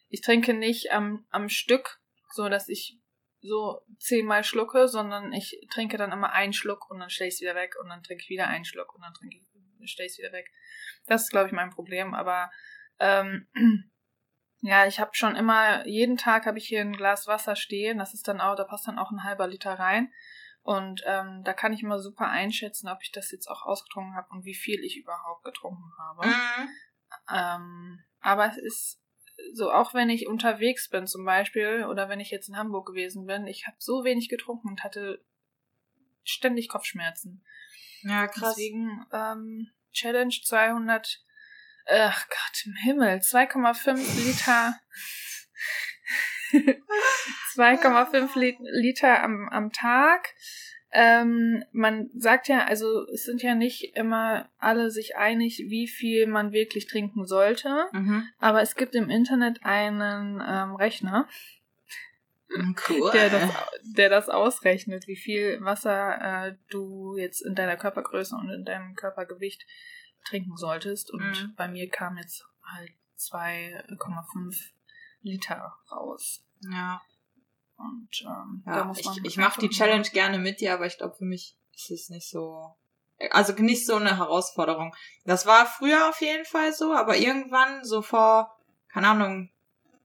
ich trinke nicht am, am Stück, so dass ich so zehnmal schlucke, sondern ich trinke dann immer einen Schluck und dann stelle ich es wieder weg und dann trinke ich wieder einen Schluck und dann trinke ich, stelle ich es wieder weg. Das ist, glaube ich, mein Problem. Aber ähm, (clears throat) ja, ich habe schon immer, jeden Tag habe ich hier ein Glas Wasser stehen. Das ist dann auch, da passt dann auch ein halber Liter rein. Und ähm, da kann ich immer super einschätzen, ob ich das jetzt auch ausgetrunken habe und wie viel ich überhaupt getrunken habe. Mhm. Ähm, aber es ist so, auch wenn ich unterwegs bin zum Beispiel oder wenn ich jetzt in Hamburg gewesen bin, ich habe so wenig getrunken und hatte ständig Kopfschmerzen. Ja, krass. Deswegen ähm, Challenge 200, ach Gott im Himmel, 2,5 Liter (laughs) 2,5 Liter am, am Tag. Ähm, man sagt ja, also es sind ja nicht immer alle sich einig, wie viel man wirklich trinken sollte. Mhm. Aber es gibt im Internet einen ähm, Rechner, Cool. der das, der das ausrechnet, wie viel Wasser äh, du jetzt in deiner Körpergröße und in deinem Körpergewicht trinken solltest. Und Mhm. bei mir kam jetzt halt 2,5 Liter raus. ja. Und ähm, da Ja, muss ich, man ich mache die Challenge gerne mit dir, aber ich glaube, für mich ist es nicht so. Also nicht so eine Herausforderung. Das war früher auf jeden Fall so, aber irgendwann, so vor, keine Ahnung,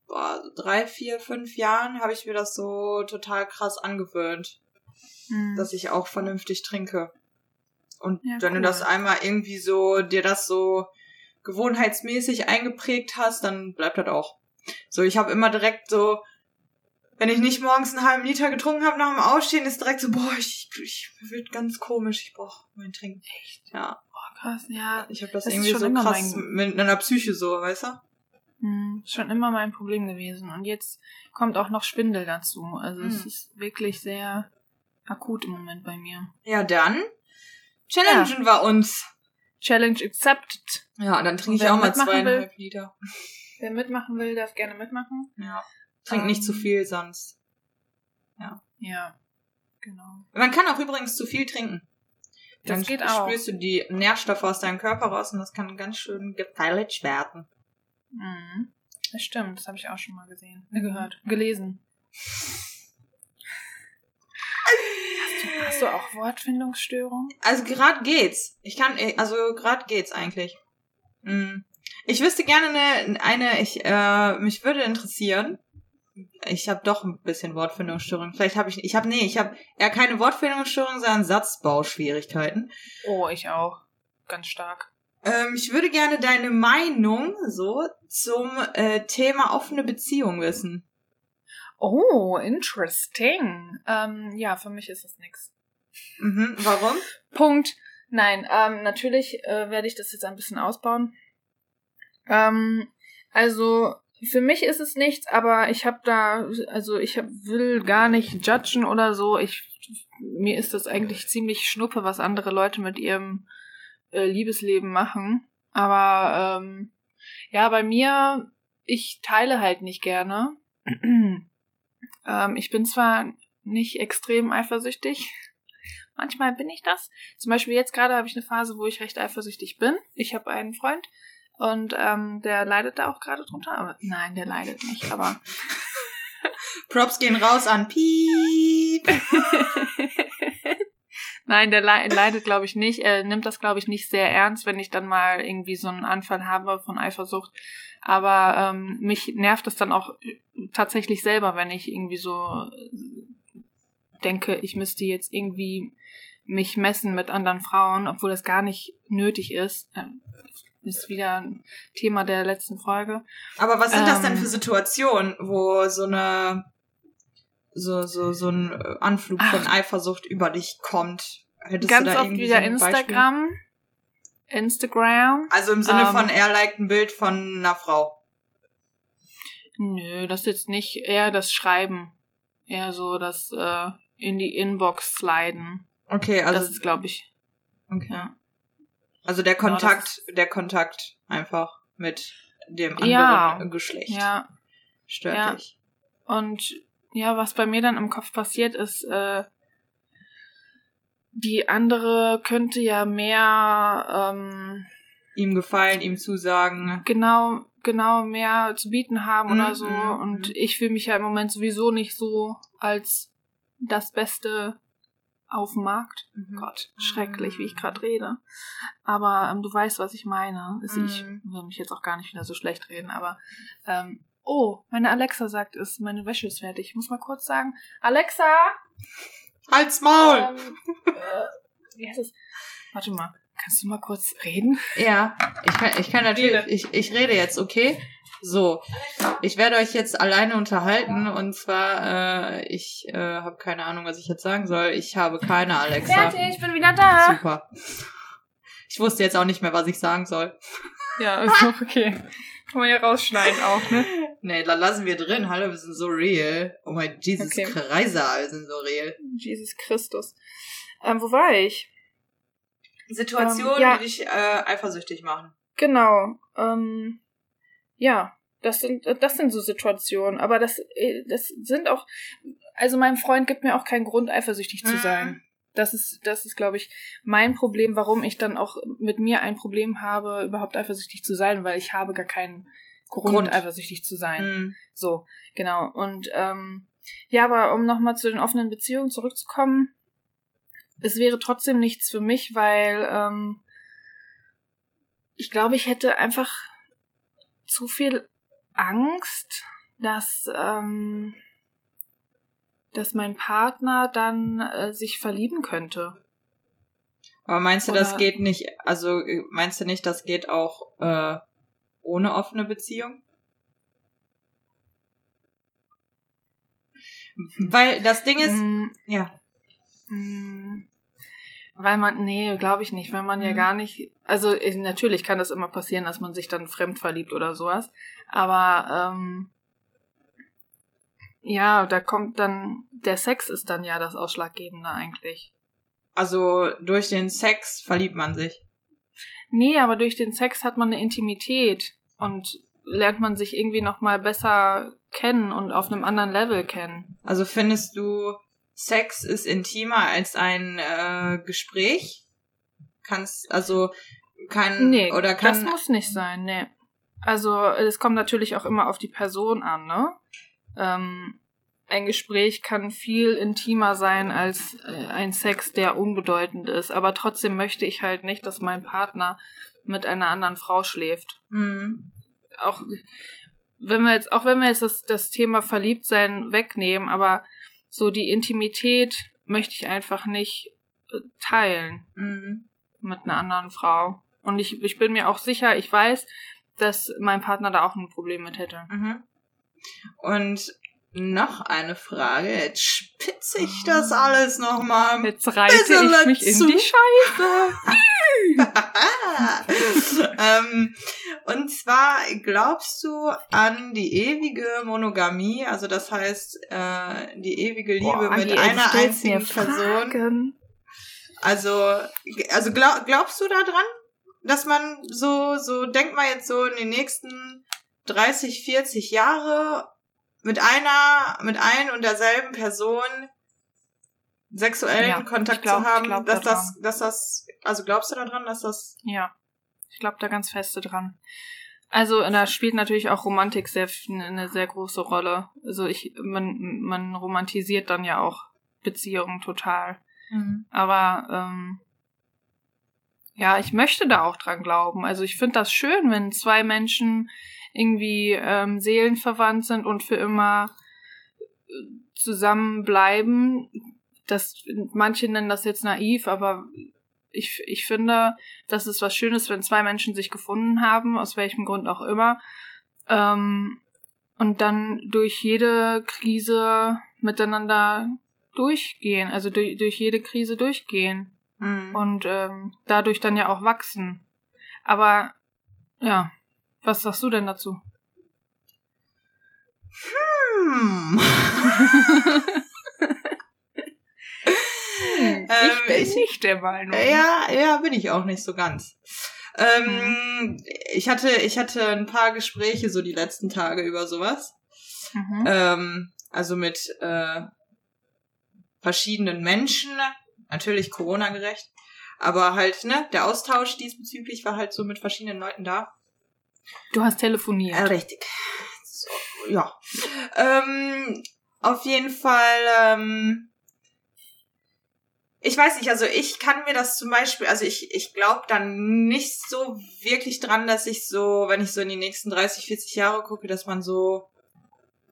boah, drei, vier, fünf Jahren, habe ich mir das so total krass angewöhnt, Mhm. dass ich auch vernünftig trinke. Und Ja, wenn cool. du das einmal irgendwie so, dir das so gewohnheitsmäßig eingeprägt hast, dann bleibt das auch. So, ich habe immer direkt so, wenn ich nicht morgens einen halben Liter getrunken habe nach dem Aufstehen, ist direkt so, boah, ich, ich mir wird ganz komisch, ich brauche mein Trinken. Echt? Ja, Boah, krass, ja. ich habe das, Das irgendwie schon so krass mein- mit einer Psyche so, weißt du? Hm, schon immer mein Problem gewesen. Und jetzt kommt auch noch Schwindel dazu. Also es Hm. ist wirklich sehr akut im Moment bei mir. Ja, dann challengen wir uns. Challenge accepted. Ja, dann trinke ich auch mal zweieinhalb Liter. Wer mitmachen will, darf gerne mitmachen. Ja. Trink nicht zu Ähm. viel sonst. Ja, genau. Man kann auch übrigens zu viel trinken. Das Dann geht sp- auch. spürst du die Nährstoffe aus deinem Körper raus und das kann ganz schön gefeilt werden. Mhm. Das stimmt, das habe ich auch schon mal gesehen. Äh, Gehört. Gelesen. Hast du, hast du auch Wortfindungsstörungen? Also gerade geht's. Ich kann, äh, also gerade geht's eigentlich. Mm. Ich wüsste gerne eine, eine ich, äh, mich würde interessieren. Ich habe doch ein bisschen Wortfindungsstörung. Vielleicht habe ich, ich habe, nee, ich habe eher keine Wortfindungsstörung, sondern Satzbauschwierigkeiten. Oh, ich auch. Ganz stark. Ähm, ich würde gerne deine Meinung so zum äh, Thema offene Beziehung wissen. Oh, interesting. Ähm, ja, für mich ist das nix. Mhm, warum? Punkt. Nein, ähm, natürlich äh, werde ich das jetzt ein bisschen ausbauen. Ähm, also für mich ist es nichts, aber ich habe da, also ich hab, will gar nicht judgen oder so. Ich mir ist das eigentlich ziemlich schnuppe, was andere Leute mit ihrem äh, Liebesleben machen. Aber ähm, ja, bei mir, ich teile halt nicht gerne. (clears throat) ähm, ich bin zwar nicht extrem eifersüchtig, Manchmal bin ich das. Zum Beispiel jetzt gerade habe ich eine Phase, wo ich recht eifersüchtig bin. Ich habe einen Freund und ähm, der leidet da auch gerade drunter. Aber nein, der leidet nicht. Aber (laughs) Props gehen raus an Piep. (laughs) nein, der lei- leidet, glaube ich, nicht. Er nimmt das, glaube ich, nicht sehr ernst, wenn ich dann mal irgendwie so einen Anfall habe von Eifersucht. Aber ähm, mich nervt es dann auch tatsächlich selber, wenn ich irgendwie so äh, denke, ich müsste jetzt irgendwie mich messen mit anderen Frauen, obwohl das gar nicht nötig ist. Ähm, Ist wieder ein Thema der letzten Folge. Aber was sind das denn Ähm. für Situationen, wo so eine so so so ein äh, Anflug Ach. von Eifersucht über dich kommt? Hättest Ganz du da oft irgendwie wieder so ein Beispiel? Instagram. Instagram. Also im Sinne Ähm. von er liked ein Bild von einer Frau. Nö, das ist jetzt nicht eher das Schreiben. Eher so das äh, in die Inbox sliden. Okay, also das ist, glaube ich, okay. ja. Also der Genau, Kontakt, der Kontakt einfach mit dem anderen Ja. Geschlecht Ja, stört Ja. dich. und ja, was bei mir dann im Kopf passiert ist, äh, die andere könnte ja mehr, ähm, Ihm gefallen, ihm zusagen. genau, genau mehr zu bieten haben Mhm, oder so. mhm, Und mhm. ich fühle mich ja im Moment sowieso nicht so als das Beste auf dem Markt. Mhm. Gott, schrecklich, wie ich gerade rede. Aber ähm, du weißt, was ich meine. Also Ich Mhm. will mich jetzt auch gar nicht wieder so schlecht reden, aber ähm, oh, meine Alexa sagt es, meine Wäsche ist fertig. Ich muss mal kurz sagen, Alexa! Halt's Maul! Ähm, äh, wie heißt es? Warte mal. Kannst du mal kurz reden? Ja, ich kann, ich kann natürlich, ich, ich rede jetzt, okay? So, ich werde euch jetzt alleine unterhalten und zwar, äh, ich äh, habe keine Ahnung, was ich jetzt sagen soll. Ich habe keine Alexa. Fertig, ich bin wieder da. Super. Ich wusste jetzt auch nicht mehr, was ich sagen soll. Ja, ist doch okay. Kann man ja rausschneiden auch, ne? Nee, dann lassen wir drin. Hallo, wir sind so real. Oh mein Jesus Okay. Kreiser, wir sind so real. Jesus Christus. Ähm, wo war ich? Situationen, Ähm, ja. die dich äh, eifersüchtig machen. Genau. Ähm, ja, das sind das sind so Situationen, aber das äh, das sind auch also mein Freund gibt mir auch keinen Grund eifersüchtig zu Mhm. sein. Das ist das ist glaube ich mein Problem, warum ich dann auch mit mir ein Problem habe, überhaupt eifersüchtig zu sein, weil ich habe gar keinen Grund, Grund. eifersüchtig zu sein. Mhm. So, genau. Und ähm, ja, aber um nochmal zu den offenen Beziehungen zurückzukommen, es wäre trotzdem nichts für mich, weil ähm, ich glaube, ich hätte einfach zu viel Angst, dass, ähm, dass mein Partner dann äh, sich verlieben könnte. Aber meinst du, das Oder- geht nicht, also äh, meinst du nicht, das geht auch äh, ohne offene Beziehung? Weil das Ding ist, Mm, ja. Mm, Weil man, nee, glaube ich nicht, weil man ja Mhm. gar nicht, also natürlich kann das immer passieren, dass man sich dann fremd verliebt oder sowas, aber ähm, ja, da kommt dann, der Sex ist dann ja das Ausschlaggebende eigentlich. Also durch den Sex verliebt man sich. Nee, aber durch den Sex hat man eine Intimität und lernt man sich irgendwie nochmal besser kennen und auf einem anderen Level kennen. Also findest du, Sex ist intimer als ein äh, Gespräch? Kannst, also kann Nee, oder das kann muss nicht sein, nee. Also es kommt natürlich auch immer auf die Person an, ne? Ähm, ein Gespräch kann viel intimer sein als äh, ein Sex, der unbedeutend ist. Aber trotzdem möchte ich halt nicht, dass mein Partner mit einer anderen Frau schläft. Mhm. Auch wenn wir jetzt, auch wenn wir jetzt das, das Thema Verliebtsein wegnehmen, aber so die Intimität möchte ich einfach nicht äh, teilen Mhm. mit einer anderen Frau. Und ich, ich bin mir auch sicher, ich weiß, dass mein Partner da auch ein Problem mit hätte. Mhm. Und noch eine Frage. Jetzt spitze ich das alles nochmal. Jetzt reite ich mich in dazu. die Scheiße. (laughs) (laughs) ähm, und zwar glaubst du an die ewige Monogamie, also das heißt äh, die ewige Liebe Boah, mit ey, du einer einzigen Person. Also, also glaub, glaubst du da dran, dass man so, so, denk mal jetzt so in den nächsten 30, 40 Jahre mit einer, mit ein und derselben Person sexuellen Ja, Kontakt glaub- zu haben, dass da das, dass das, also glaubst du da dran, dass das, Ja, ich glaube da ganz feste dran. Also da spielt natürlich auch Romantik sehr eine sehr große Rolle. Also ich man man romantisiert dann ja auch Beziehungen total. Aber ähm, ja, ich möchte da auch dran glauben. Also ich finde das schön, wenn zwei Menschen irgendwie ähm, seelenverwandt sind und für immer äh, zusammenbleiben. Das manche nennen das jetzt naiv, aber ich, ich finde, das ist was Schönes, wenn zwei Menschen sich gefunden haben, aus welchem Grund auch immer, ähm, und dann durch jede Krise miteinander durchgehen, also durch, durch jede Krise durchgehen Mhm. und ähm, dadurch dann ja auch wachsen. Aber ja, was sagst du denn dazu? Hm. (laughs) (laughs) Ähm, ich bin ich- nicht der Meinung. Ja, ja, bin ich auch nicht so ganz. Ähm, ich hatte, ich hatte ein paar Gespräche so die letzten Tage über sowas. Mhm. Ähm, also mit äh, verschiedenen Menschen, natürlich Corona-gerecht, aber halt, ne, der Austausch diesbezüglich war halt so mit verschiedenen Leuten da. Du hast telefoniert. Äh, richtig. So, ja. Ähm, auf jeden Fall, ähm, ich weiß nicht, also ich kann mir das zum Beispiel, also ich, ich glaube dann nicht so wirklich dran, dass ich so, wenn ich so in die nächsten 30, 40 Jahre gucke, dass man so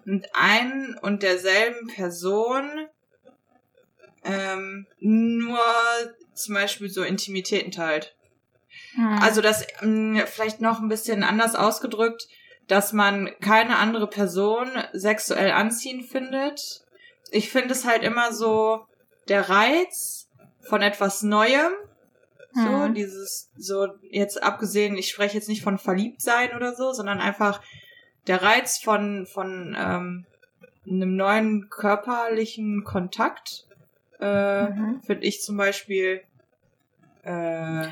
mit ein und derselben Person ähm, nur zum Beispiel so Intimitäten teilt. Hm. Also das mh, mm, vielleicht noch ein bisschen anders ausgedrückt, dass man keine andere Person sexuell anziehend findet. Ich finde es halt immer so der Reiz von etwas Neuem. So, hm. dieses, so, jetzt abgesehen, ich spreche jetzt nicht von verliebt sein oder so, sondern einfach der Reiz von, von ähm, einem neuen körperlichen Kontakt, äh, mhm. finde ich zum Beispiel äh,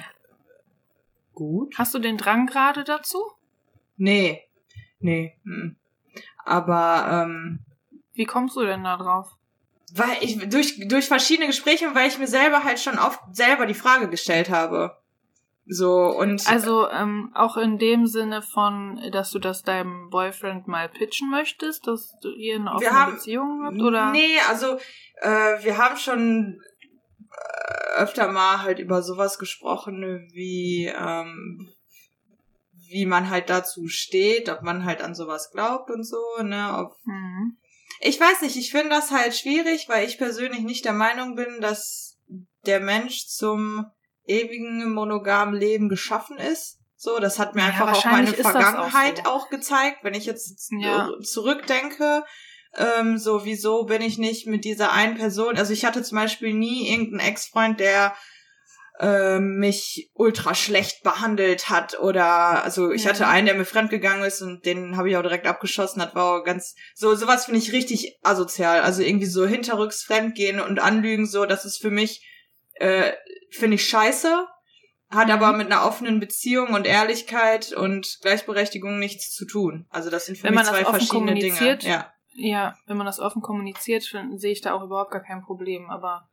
gut. Hast du den Drang gerade dazu? Nee. Nee. Mm. Aber ähm, wie kommst du denn da drauf? Weil ich durch durch verschiedene Gespräche, weil ich mir selber halt schon oft selber die Frage gestellt habe. So und also ähm, auch in dem Sinne von, dass du das deinem Boyfriend mal pitchen möchtest, dass du ihr eine offene haben, Beziehung habt oder? Nee, also äh, wir haben schon äh, öfter mal halt über sowas gesprochen, wie ähm, wie man halt dazu steht, ob man halt an sowas glaubt und so, ne? Ob, mhm. Ich weiß nicht, ich finde das halt schwierig, weil ich persönlich nicht der Meinung bin, dass der Mensch zum ewigen monogamen Leben geschaffen ist. So, das hat mir ja, einfach auch meine Vergangenheit auch, so. auch, gezeigt, wenn ich jetzt ja. zurückdenke. Ähm, so, wieso bin ich nicht mit dieser einen Person? Also ich hatte zum Beispiel nie irgendeinen Ex-Freund, der äh, mich ultra schlecht behandelt hat oder also ich hatte einen, der mir fremdgegangen ist und den habe ich auch direkt abgeschossen, das war auch ganz so sowas finde ich richtig asozial, also irgendwie so hinterrücks fremdgehen und anlügen so, das ist für mich äh, finde ich scheiße, hat mhm. aber mit einer offenen Beziehung und Ehrlichkeit und Gleichberechtigung nichts zu tun. Also das sind für wenn mich zwei verschiedene Dinge. Ja. ja, wenn man das offen kommuniziert, sehe ich da auch überhaupt gar kein Problem, aber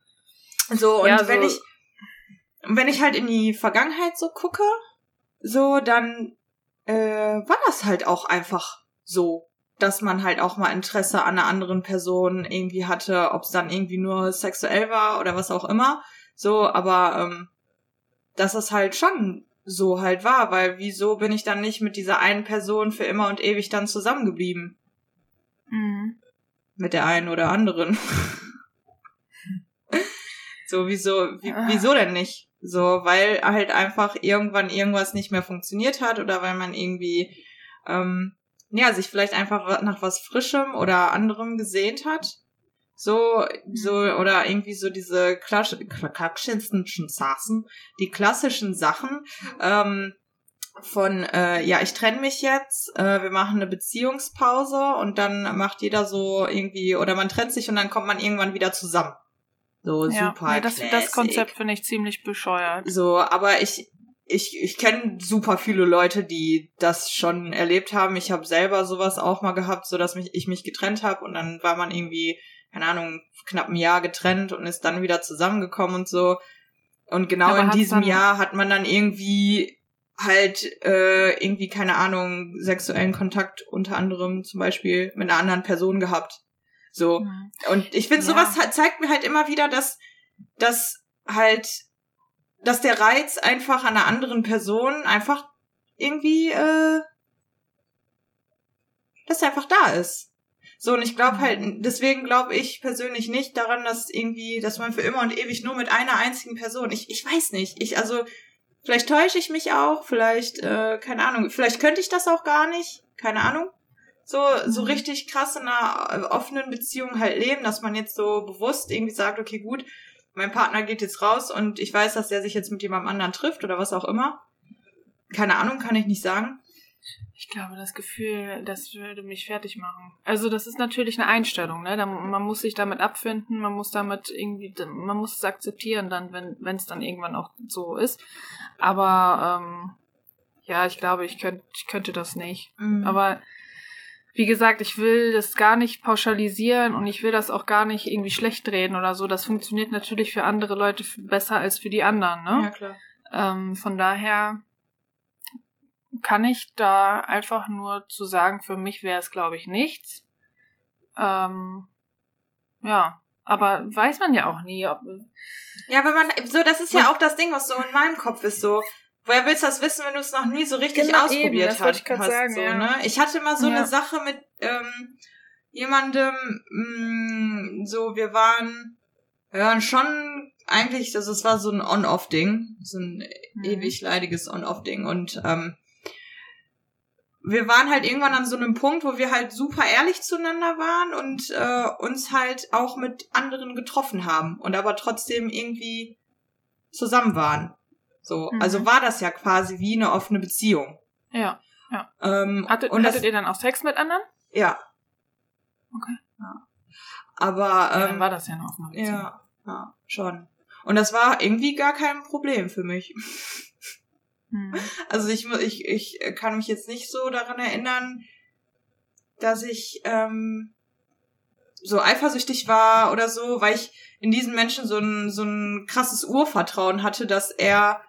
so und ja, wenn so ich und wenn ich halt in die Vergangenheit so gucke, so, dann äh, war das halt auch einfach so, dass man halt auch mal Interesse an einer anderen Person irgendwie hatte, ob es dann irgendwie nur sexuell war oder was auch immer. So, aber ähm, dass es halt schon so halt war, weil wieso bin ich dann nicht mit dieser einen Person für immer und ewig dann zusammengeblieben? Mhm. Mit der einen oder anderen. (laughs) so, wieso, wie, wieso denn nicht? So, weil halt einfach irgendwann irgendwas nicht mehr funktioniert hat oder weil man irgendwie, ähm, ja, sich vielleicht einfach nach was Frischem oder anderem gesehnt hat. So, so, oder irgendwie so diese klassischen Sachen, die klassischen Sachen, ähm, von, äh, ja, ich trenne mich jetzt, äh, wir machen eine Beziehungspause und dann macht jeder so irgendwie, oder man trennt sich und dann kommt man irgendwann wieder zusammen. So ja, super. Nee, das, das Konzept finde ich ziemlich bescheuert. So, aber ich, ich, ich kenne super viele Leute, die das schon erlebt haben. Ich habe selber sowas auch mal gehabt, so dass mich, ich mich getrennt habe und dann war man irgendwie, keine Ahnung, knapp ein Jahr getrennt und ist dann wieder zusammengekommen und so. Und genau aber in diesem Jahr hat man dann irgendwie halt äh, irgendwie, keine Ahnung, sexuellen Kontakt unter anderem zum Beispiel mit einer anderen Person gehabt. So. Mhm. Und ich finde, sowas ja. zeigt mir halt immer wieder, dass, dass halt, dass der Reiz einfach an einer anderen Person einfach irgendwie, äh, dass er einfach da ist. So, und ich glaube mhm. halt, deswegen glaube ich persönlich nicht daran, dass irgendwie, dass man für immer und ewig nur mit einer einzigen Person, ich, ich weiß nicht, ich, also, vielleicht täusche ich mich auch, vielleicht, äh, keine Ahnung, vielleicht könnte ich das auch gar nicht, keine Ahnung so, so mhm. richtig krass in einer äh, offenen Beziehung halt leben, dass man jetzt so bewusst irgendwie sagt, okay, gut, mein Partner geht jetzt raus und ich weiß, dass er sich jetzt mit jemandem anderen trifft oder was auch immer. Keine Ahnung, kann ich nicht sagen. Ich glaube, das Gefühl, das würde mich fertig machen. Also das ist natürlich eine Einstellung, ne? Man muss sich damit abfinden, man muss damit irgendwie, man muss es akzeptieren, dann, wenn wenn es dann irgendwann auch so ist. Aber ähm, ja, ich glaube, ich könnte, ich könnte das nicht. Mhm. Aber wie gesagt, ich will das gar nicht pauschalisieren und ich will das auch gar nicht irgendwie schlecht reden oder so. Das funktioniert natürlich für andere Leute besser als für die anderen, ne? Ja, klar. Ähm, von daher kann ich da einfach nur zu sagen, für mich wäre es, glaube ich, nichts. Ähm, ja, aber weiß man ja auch nie. Ob ja, wenn man, so, das ist ja auch das Ding, was so in meinem Kopf ist, so, Woher willst du das wissen, wenn du es noch nie so richtig genau ausprobiert eben, hast? Ich, hast sagen, so, ja. ne? ich hatte mal so ja. eine Sache mit ähm, jemandem, mh, mm, so wir waren, wir waren schon eigentlich, das, das war so ein On-Off-Ding, so ein Mhm. ewig leidiges On-Off-Ding. Und ähm, wir waren halt irgendwann an so einem Punkt, wo wir halt super ehrlich zueinander waren und äh, uns halt auch mit anderen getroffen haben und aber trotzdem irgendwie zusammen waren. So, Mhm. also war das ja quasi wie eine offene Beziehung. Ja. Ähm, Hattet, und das, hattet ihr dann auch Sex mit anderen? ja. Okay. Ja. Aber Ja, ähm, dann war das ja eine offene Beziehung. Ja, ja, schon. Und das war irgendwie gar kein Problem für mich. Hm. (laughs) Also ich, ich, ich kann mich jetzt nicht so daran erinnern, dass ich ähm, so eifersüchtig war oder so, weil ich in diesen Menschen so ein, so ein krasses Urvertrauen hatte, dass er,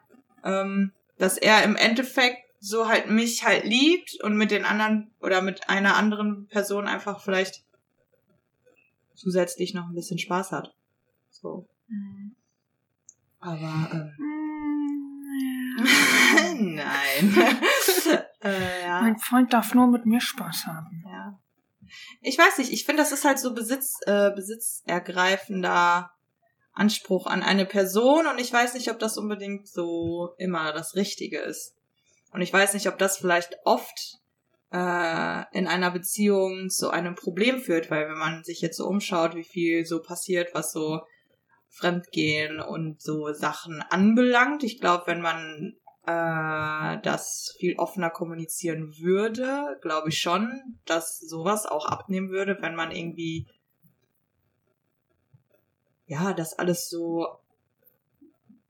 ähm, dass er im Endeffekt so halt mich halt liebt und mit den anderen oder mit einer anderen Person einfach vielleicht zusätzlich noch ein bisschen Spaß hat. So. Hm. Aber ähm, Hm, ja. (laughs) nein. (laughs) äh, ja. Mein Freund darf nur mit mir Spaß haben. ja. Ich weiß nicht, ich finde, das ist halt so Besitz, äh, besitzergreifender Anspruch an eine Person und ich weiß nicht, ob das unbedingt so immer das Richtige ist. Und ich weiß nicht, ob das vielleicht oft äh, in einer Beziehung zu einem Problem führt, weil wenn man sich jetzt so umschaut, wie viel so passiert, was so Fremdgehen und so Sachen anbelangt. Ich glaube, wenn man äh, das viel offener kommunizieren würde, glaube ich schon, dass sowas auch abnehmen würde, wenn man irgendwie ja, das alles so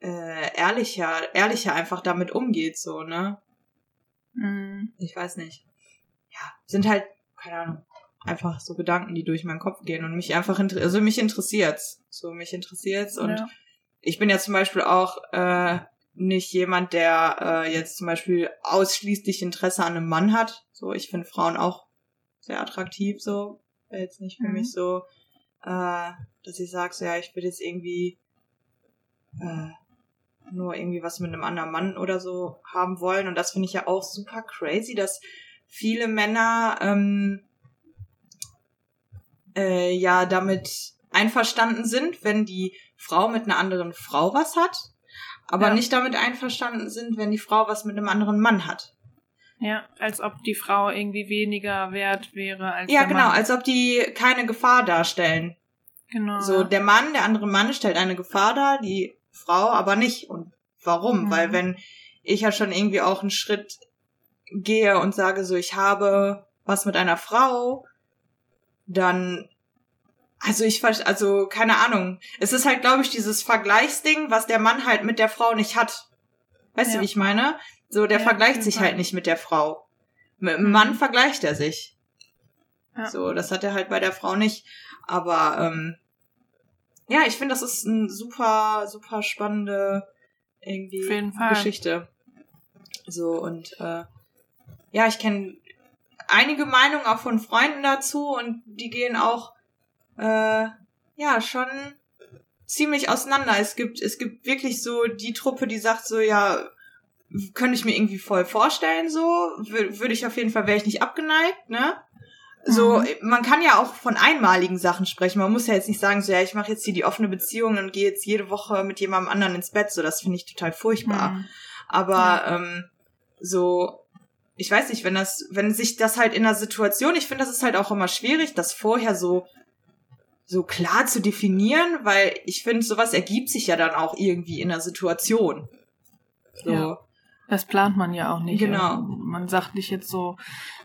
äh, ehrlicher, ehrlicher einfach damit umgeht, so, ne? Hm. Ich weiß nicht. Ja, sind halt, keine Ahnung, einfach so Gedanken, die durch meinen Kopf gehen und mich einfach, inter also mich interessiert's. So, mich interessiert's und ja. ich bin ja zum Beispiel auch äh, nicht jemand, der äh, jetzt zum Beispiel ausschließlich Interesse an einem Mann hat. So, ich finde Frauen auch sehr attraktiv, so. Wäre jetzt nicht für Mhm. mich so, äh, dass ich sage, so, ja, ich will jetzt irgendwie äh, nur irgendwie was mit einem anderen Mann oder so haben wollen. Und das finde ich ja auch super crazy, dass viele Männer ähm, äh, ja damit einverstanden sind, wenn die Frau mit einer anderen Frau was hat, aber Ja. nicht damit einverstanden sind, wenn die Frau was mit einem anderen Mann hat. ja, als ob die Frau irgendwie weniger wert wäre als Ja, der genau, Mann. als ob die keine Gefahr darstellen. Genau. So, der Mann, der andere Mann stellt eine Gefahr dar, die Frau aber nicht. Und warum? Mhm. Weil wenn ich ja schon irgendwie auch einen Schritt gehe und sage so, ich habe was mit einer Frau, dann, also ich, also keine Ahnung. Es ist halt, glaube ich, dieses Vergleichsding, was der Mann halt mit der Frau nicht hat. Weißt du, Ja. wie ich meine? So, der Ja, vergleicht sich Fall. halt nicht mit der Frau. Mit dem Mhm. Mann vergleicht er sich. Ja. So, das hat er halt bei der Frau nicht. Aber ähm, ja, ich finde, das ist eine super, super spannende irgendwie. Geschichte. So und äh, ja, ich kenne einige Meinungen auch von Freunden dazu und die gehen auch äh, ja schon ziemlich auseinander. Es gibt es gibt wirklich so die Truppe, die sagt so ja könnte ich mir irgendwie voll vorstellen so Wür- würde ich auf jeden Fall wäre ich nicht abgeneigt ne so Mhm. man kann ja auch von einmaligen Sachen sprechen man muss ja jetzt nicht sagen so ja ich mache jetzt hier die offene Beziehung und gehe jetzt jede Woche mit jemandem anderen ins Bett so das finde ich total furchtbar Hm. aber ähm, so, ich weiß nicht, wenn das, wenn sich das halt in einer Situation, ich finde, das ist halt auch immer schwierig, das vorher so so klar zu definieren, weil ich finde, sowas ergibt sich ja dann auch irgendwie in der Situation. So. Ja. Das plant man ja auch nicht. Genau. Man sagt nicht jetzt so,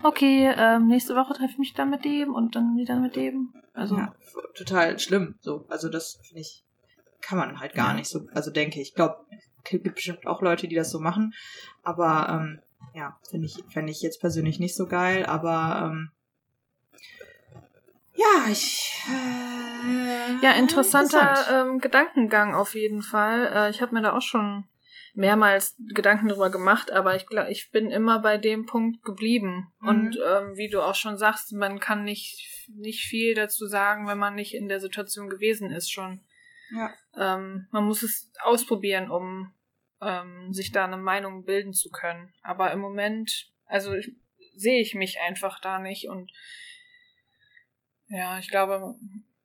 okay, ähm, nächste Woche treffe ich mich dann mit dem und dann wieder mit dem. Also, Ja, total schlimm. So, also das finde ich, kann man halt gar Ja. nicht so, also denke ich. Ich glaube, es gibt bestimmt auch Leute, die das so machen. Aber ähm, ja, finde ich, fände ich jetzt persönlich nicht so geil, aber ähm, ja, ich äh, ja, interessanter interessant. ähm, Gedankengang auf jeden Fall. Äh, ich habe mir da auch schon mehrmals Gedanken drüber gemacht, aber ich glaube, ich bin immer bei dem Punkt geblieben. Mhm. Und ähm, wie du auch schon sagst, man kann nicht, nicht viel dazu sagen, wenn man nicht in der Situation gewesen ist schon. Ja. Ähm, man muss es ausprobieren, um ähm, sich da eine Meinung bilden zu können. Aber im Moment, also ich, sehe ich mich einfach da nicht und ja, ich glaube,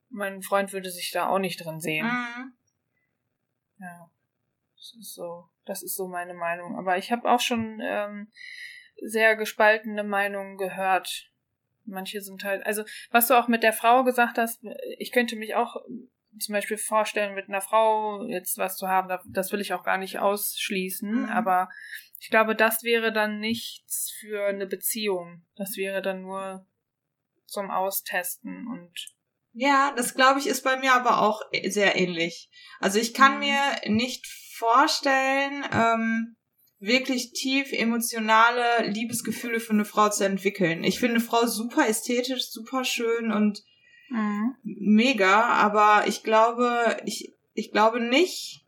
mein Freund würde sich da auch nicht drin sehen. Mhm. Ja. Das ist so, das ist so meine Meinung. Aber ich habe auch schon ähm, sehr gespaltene Meinungen gehört. Manche sind halt, also was du auch mit der Frau gesagt hast, ich könnte mich auch zum Beispiel vorstellen, mit einer Frau jetzt was zu haben, das will ich auch gar nicht ausschließen, mhm. aber ich glaube, das wäre dann nichts für eine Beziehung. Das wäre dann nur zum Austesten und ja, das glaube ich ist bei mir aber auch sehr ähnlich. Also ich kann mhm. mir nicht vorstellen, ähm, wirklich tief emotionale Liebesgefühle für eine Frau zu entwickeln. Ich finde eine Frau super ästhetisch, super schön und mhm. mega, aber ich glaube, ich, ich glaube nicht,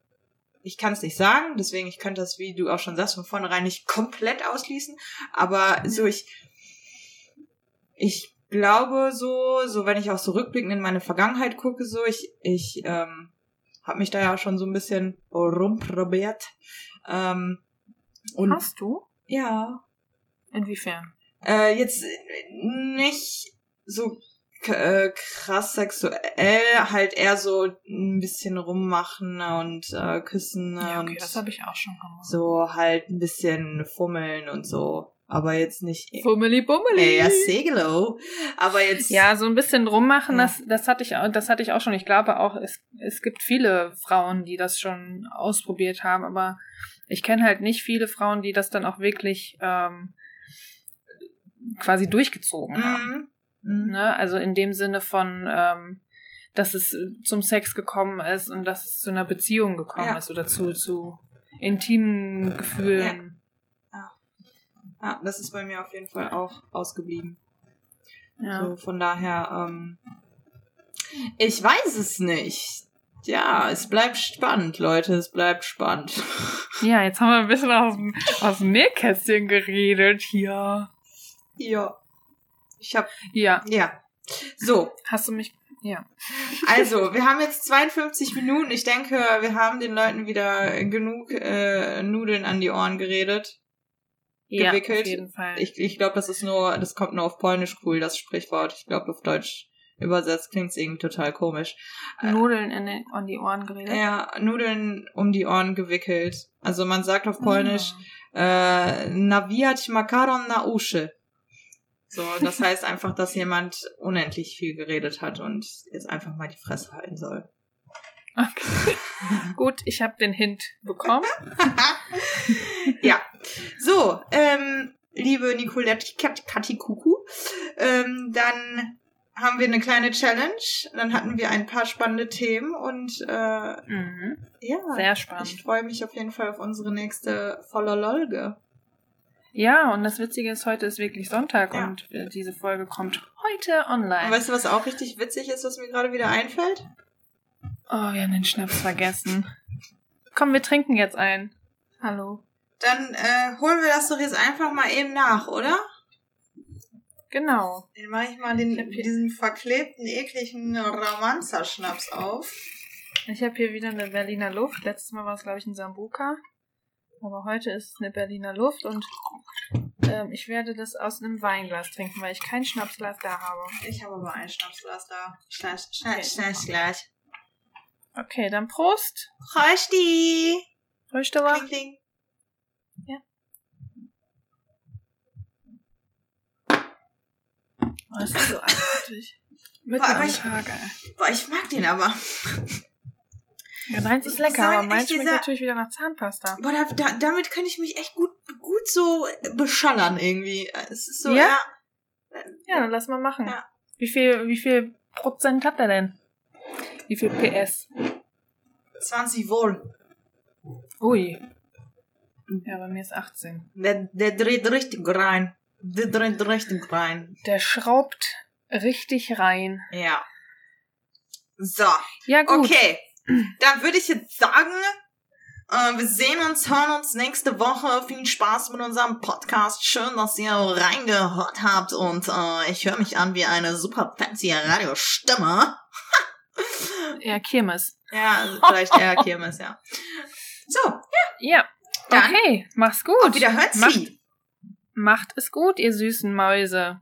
ich kann es nicht sagen, deswegen ich könnte das, wie du auch schon sagst, von vornherein nicht komplett ausschließen, aber so ich, ich glaube so, so wenn ich auch so rückblickend in meine Vergangenheit gucke, so ich, ich ähm, habe mich da ja schon so ein bisschen rumprobiert. Ähm, und Hast du? Ja. Inwiefern? Äh, jetzt nicht so äh, krass sexuell, halt eher so ein bisschen rummachen und äh, küssen ja, okay, und das habe ich auch schon gemacht. So halt ein bisschen fummeln und so. Aber jetzt nicht. Fummeli bummeli. Ja, Segelo. Aber jetzt. Ja, so ein bisschen rummachen, ja. das, das hatte ich auch, das hatte ich auch schon. Ich glaube auch, es, es gibt viele Frauen, die das schon ausprobiert haben, aber ich kenne halt nicht viele Frauen, die das dann auch wirklich ähm, quasi durchgezogen mhm. haben. Mhm. Ne? Also in dem Sinne von, ähm, dass es zum Sex gekommen ist und dass es zu einer Beziehung gekommen ja. ist oder zu, zu intimen Gefühlen. Ja. Ja. das ist bei mir auf jeden Fall auch ausgeblieben. Ja. So, von daher, ähm, ich weiß es nicht. Ja, es bleibt spannend, Leute, es bleibt spannend. (laughs) Ja, jetzt haben wir ein bisschen aus dem, aus dem Nähkästchen geredet hier. Ja. Ich hab. Ja. Ja. So. Hast du mich. Ja. Also, wir haben jetzt 52 Minuten. Ich denke, wir haben den Leuten wieder genug äh, Nudeln an die Ohren geredet. Ja, gewickelt. auf jeden Fall. Ich, ich glaube, das ist nur, das kommt nur auf Polnisch cool, das Sprichwort. Ich glaube, auf Deutsch übersetzt klingt es irgendwie total komisch. Nudeln in den, um die Ohren geredet? Ja, Nudeln um die Ohren gewickelt. Also man sagt auf Polnisch, oh. äh, nawijać makaron na uszy. So, das (laughs) heißt einfach, dass jemand unendlich viel geredet hat und jetzt einfach mal die Fresse halten soll. Okay. (laughs) Gut, ich habe den Hint bekommen. (laughs) So, ähm, liebe Nicolette Katikuku, ähm, dann haben wir eine kleine Challenge. Dann hatten wir ein paar spannende Themen und äh, mhm. ja, sehr spannend. Ich freue mich auf jeden Fall auf unsere nächste voller Lolge. Ja, und das Witzige ist, heute ist wirklich Sonntag ja. und diese Folge kommt heute online. Und weißt du, was auch richtig witzig ist, was mir gerade wieder einfällt? Oh, wir haben den Schnaps vergessen. Komm, wir trinken jetzt ein. Hallo. Dann äh, holen wir das doch jetzt einfach mal eben nach, oder? Genau. Den mache ich mal den, diesen verklebten, ekligen Romanzer-Schnaps auf. Ich habe hier wieder eine Berliner Luft. Letztes Mal war es, glaube ich, ein Sambuka. Aber heute ist es eine Berliner Luft und ähm, ich werde das aus einem Weinglas trinken, weil ich kein Schnapsglas da habe. Ich habe aber ein Schnapsglas da. Schnell, schnell, schnell, gleich. Okay, dann Prost. Prosti. Prost, Kling, kling. Ja. Oh, das ist so eigenartig. Mitten am ich, Boah, ich mag den aber. Ja, meins ist lecker, aber meins schmeckt dieser, natürlich wieder nach Zahnpasta. Boah, da, da, damit kann ich mich echt gut, gut so beschallern irgendwie. Es ist so, ja? Ja, ja dann lass mal machen. Ja. Wie viel, wie viel Prozent hat er denn? Wie viel PS? 20 wohl. Ui. Ja, bei mir ist 18. Der, der dreht richtig rein. Der dreht richtig rein. Der schraubt richtig rein. Ja. So. Ja, gut. Okay. Dann würde ich jetzt sagen, äh, wir sehen uns, hören uns nächste Woche. Viel Spaß mit unserem Podcast. Schön, dass ihr reingehört habt. Und äh, ich höre mich an wie eine super fancy Radiostimme. (laughs) eher Kirmes. Ja, vielleicht eher Kirmes, ja. So, ja. Ja. Dann okay, mach's gut. Auf Wiederhören. Macht, Macht es gut, ihr süßen Mäuse.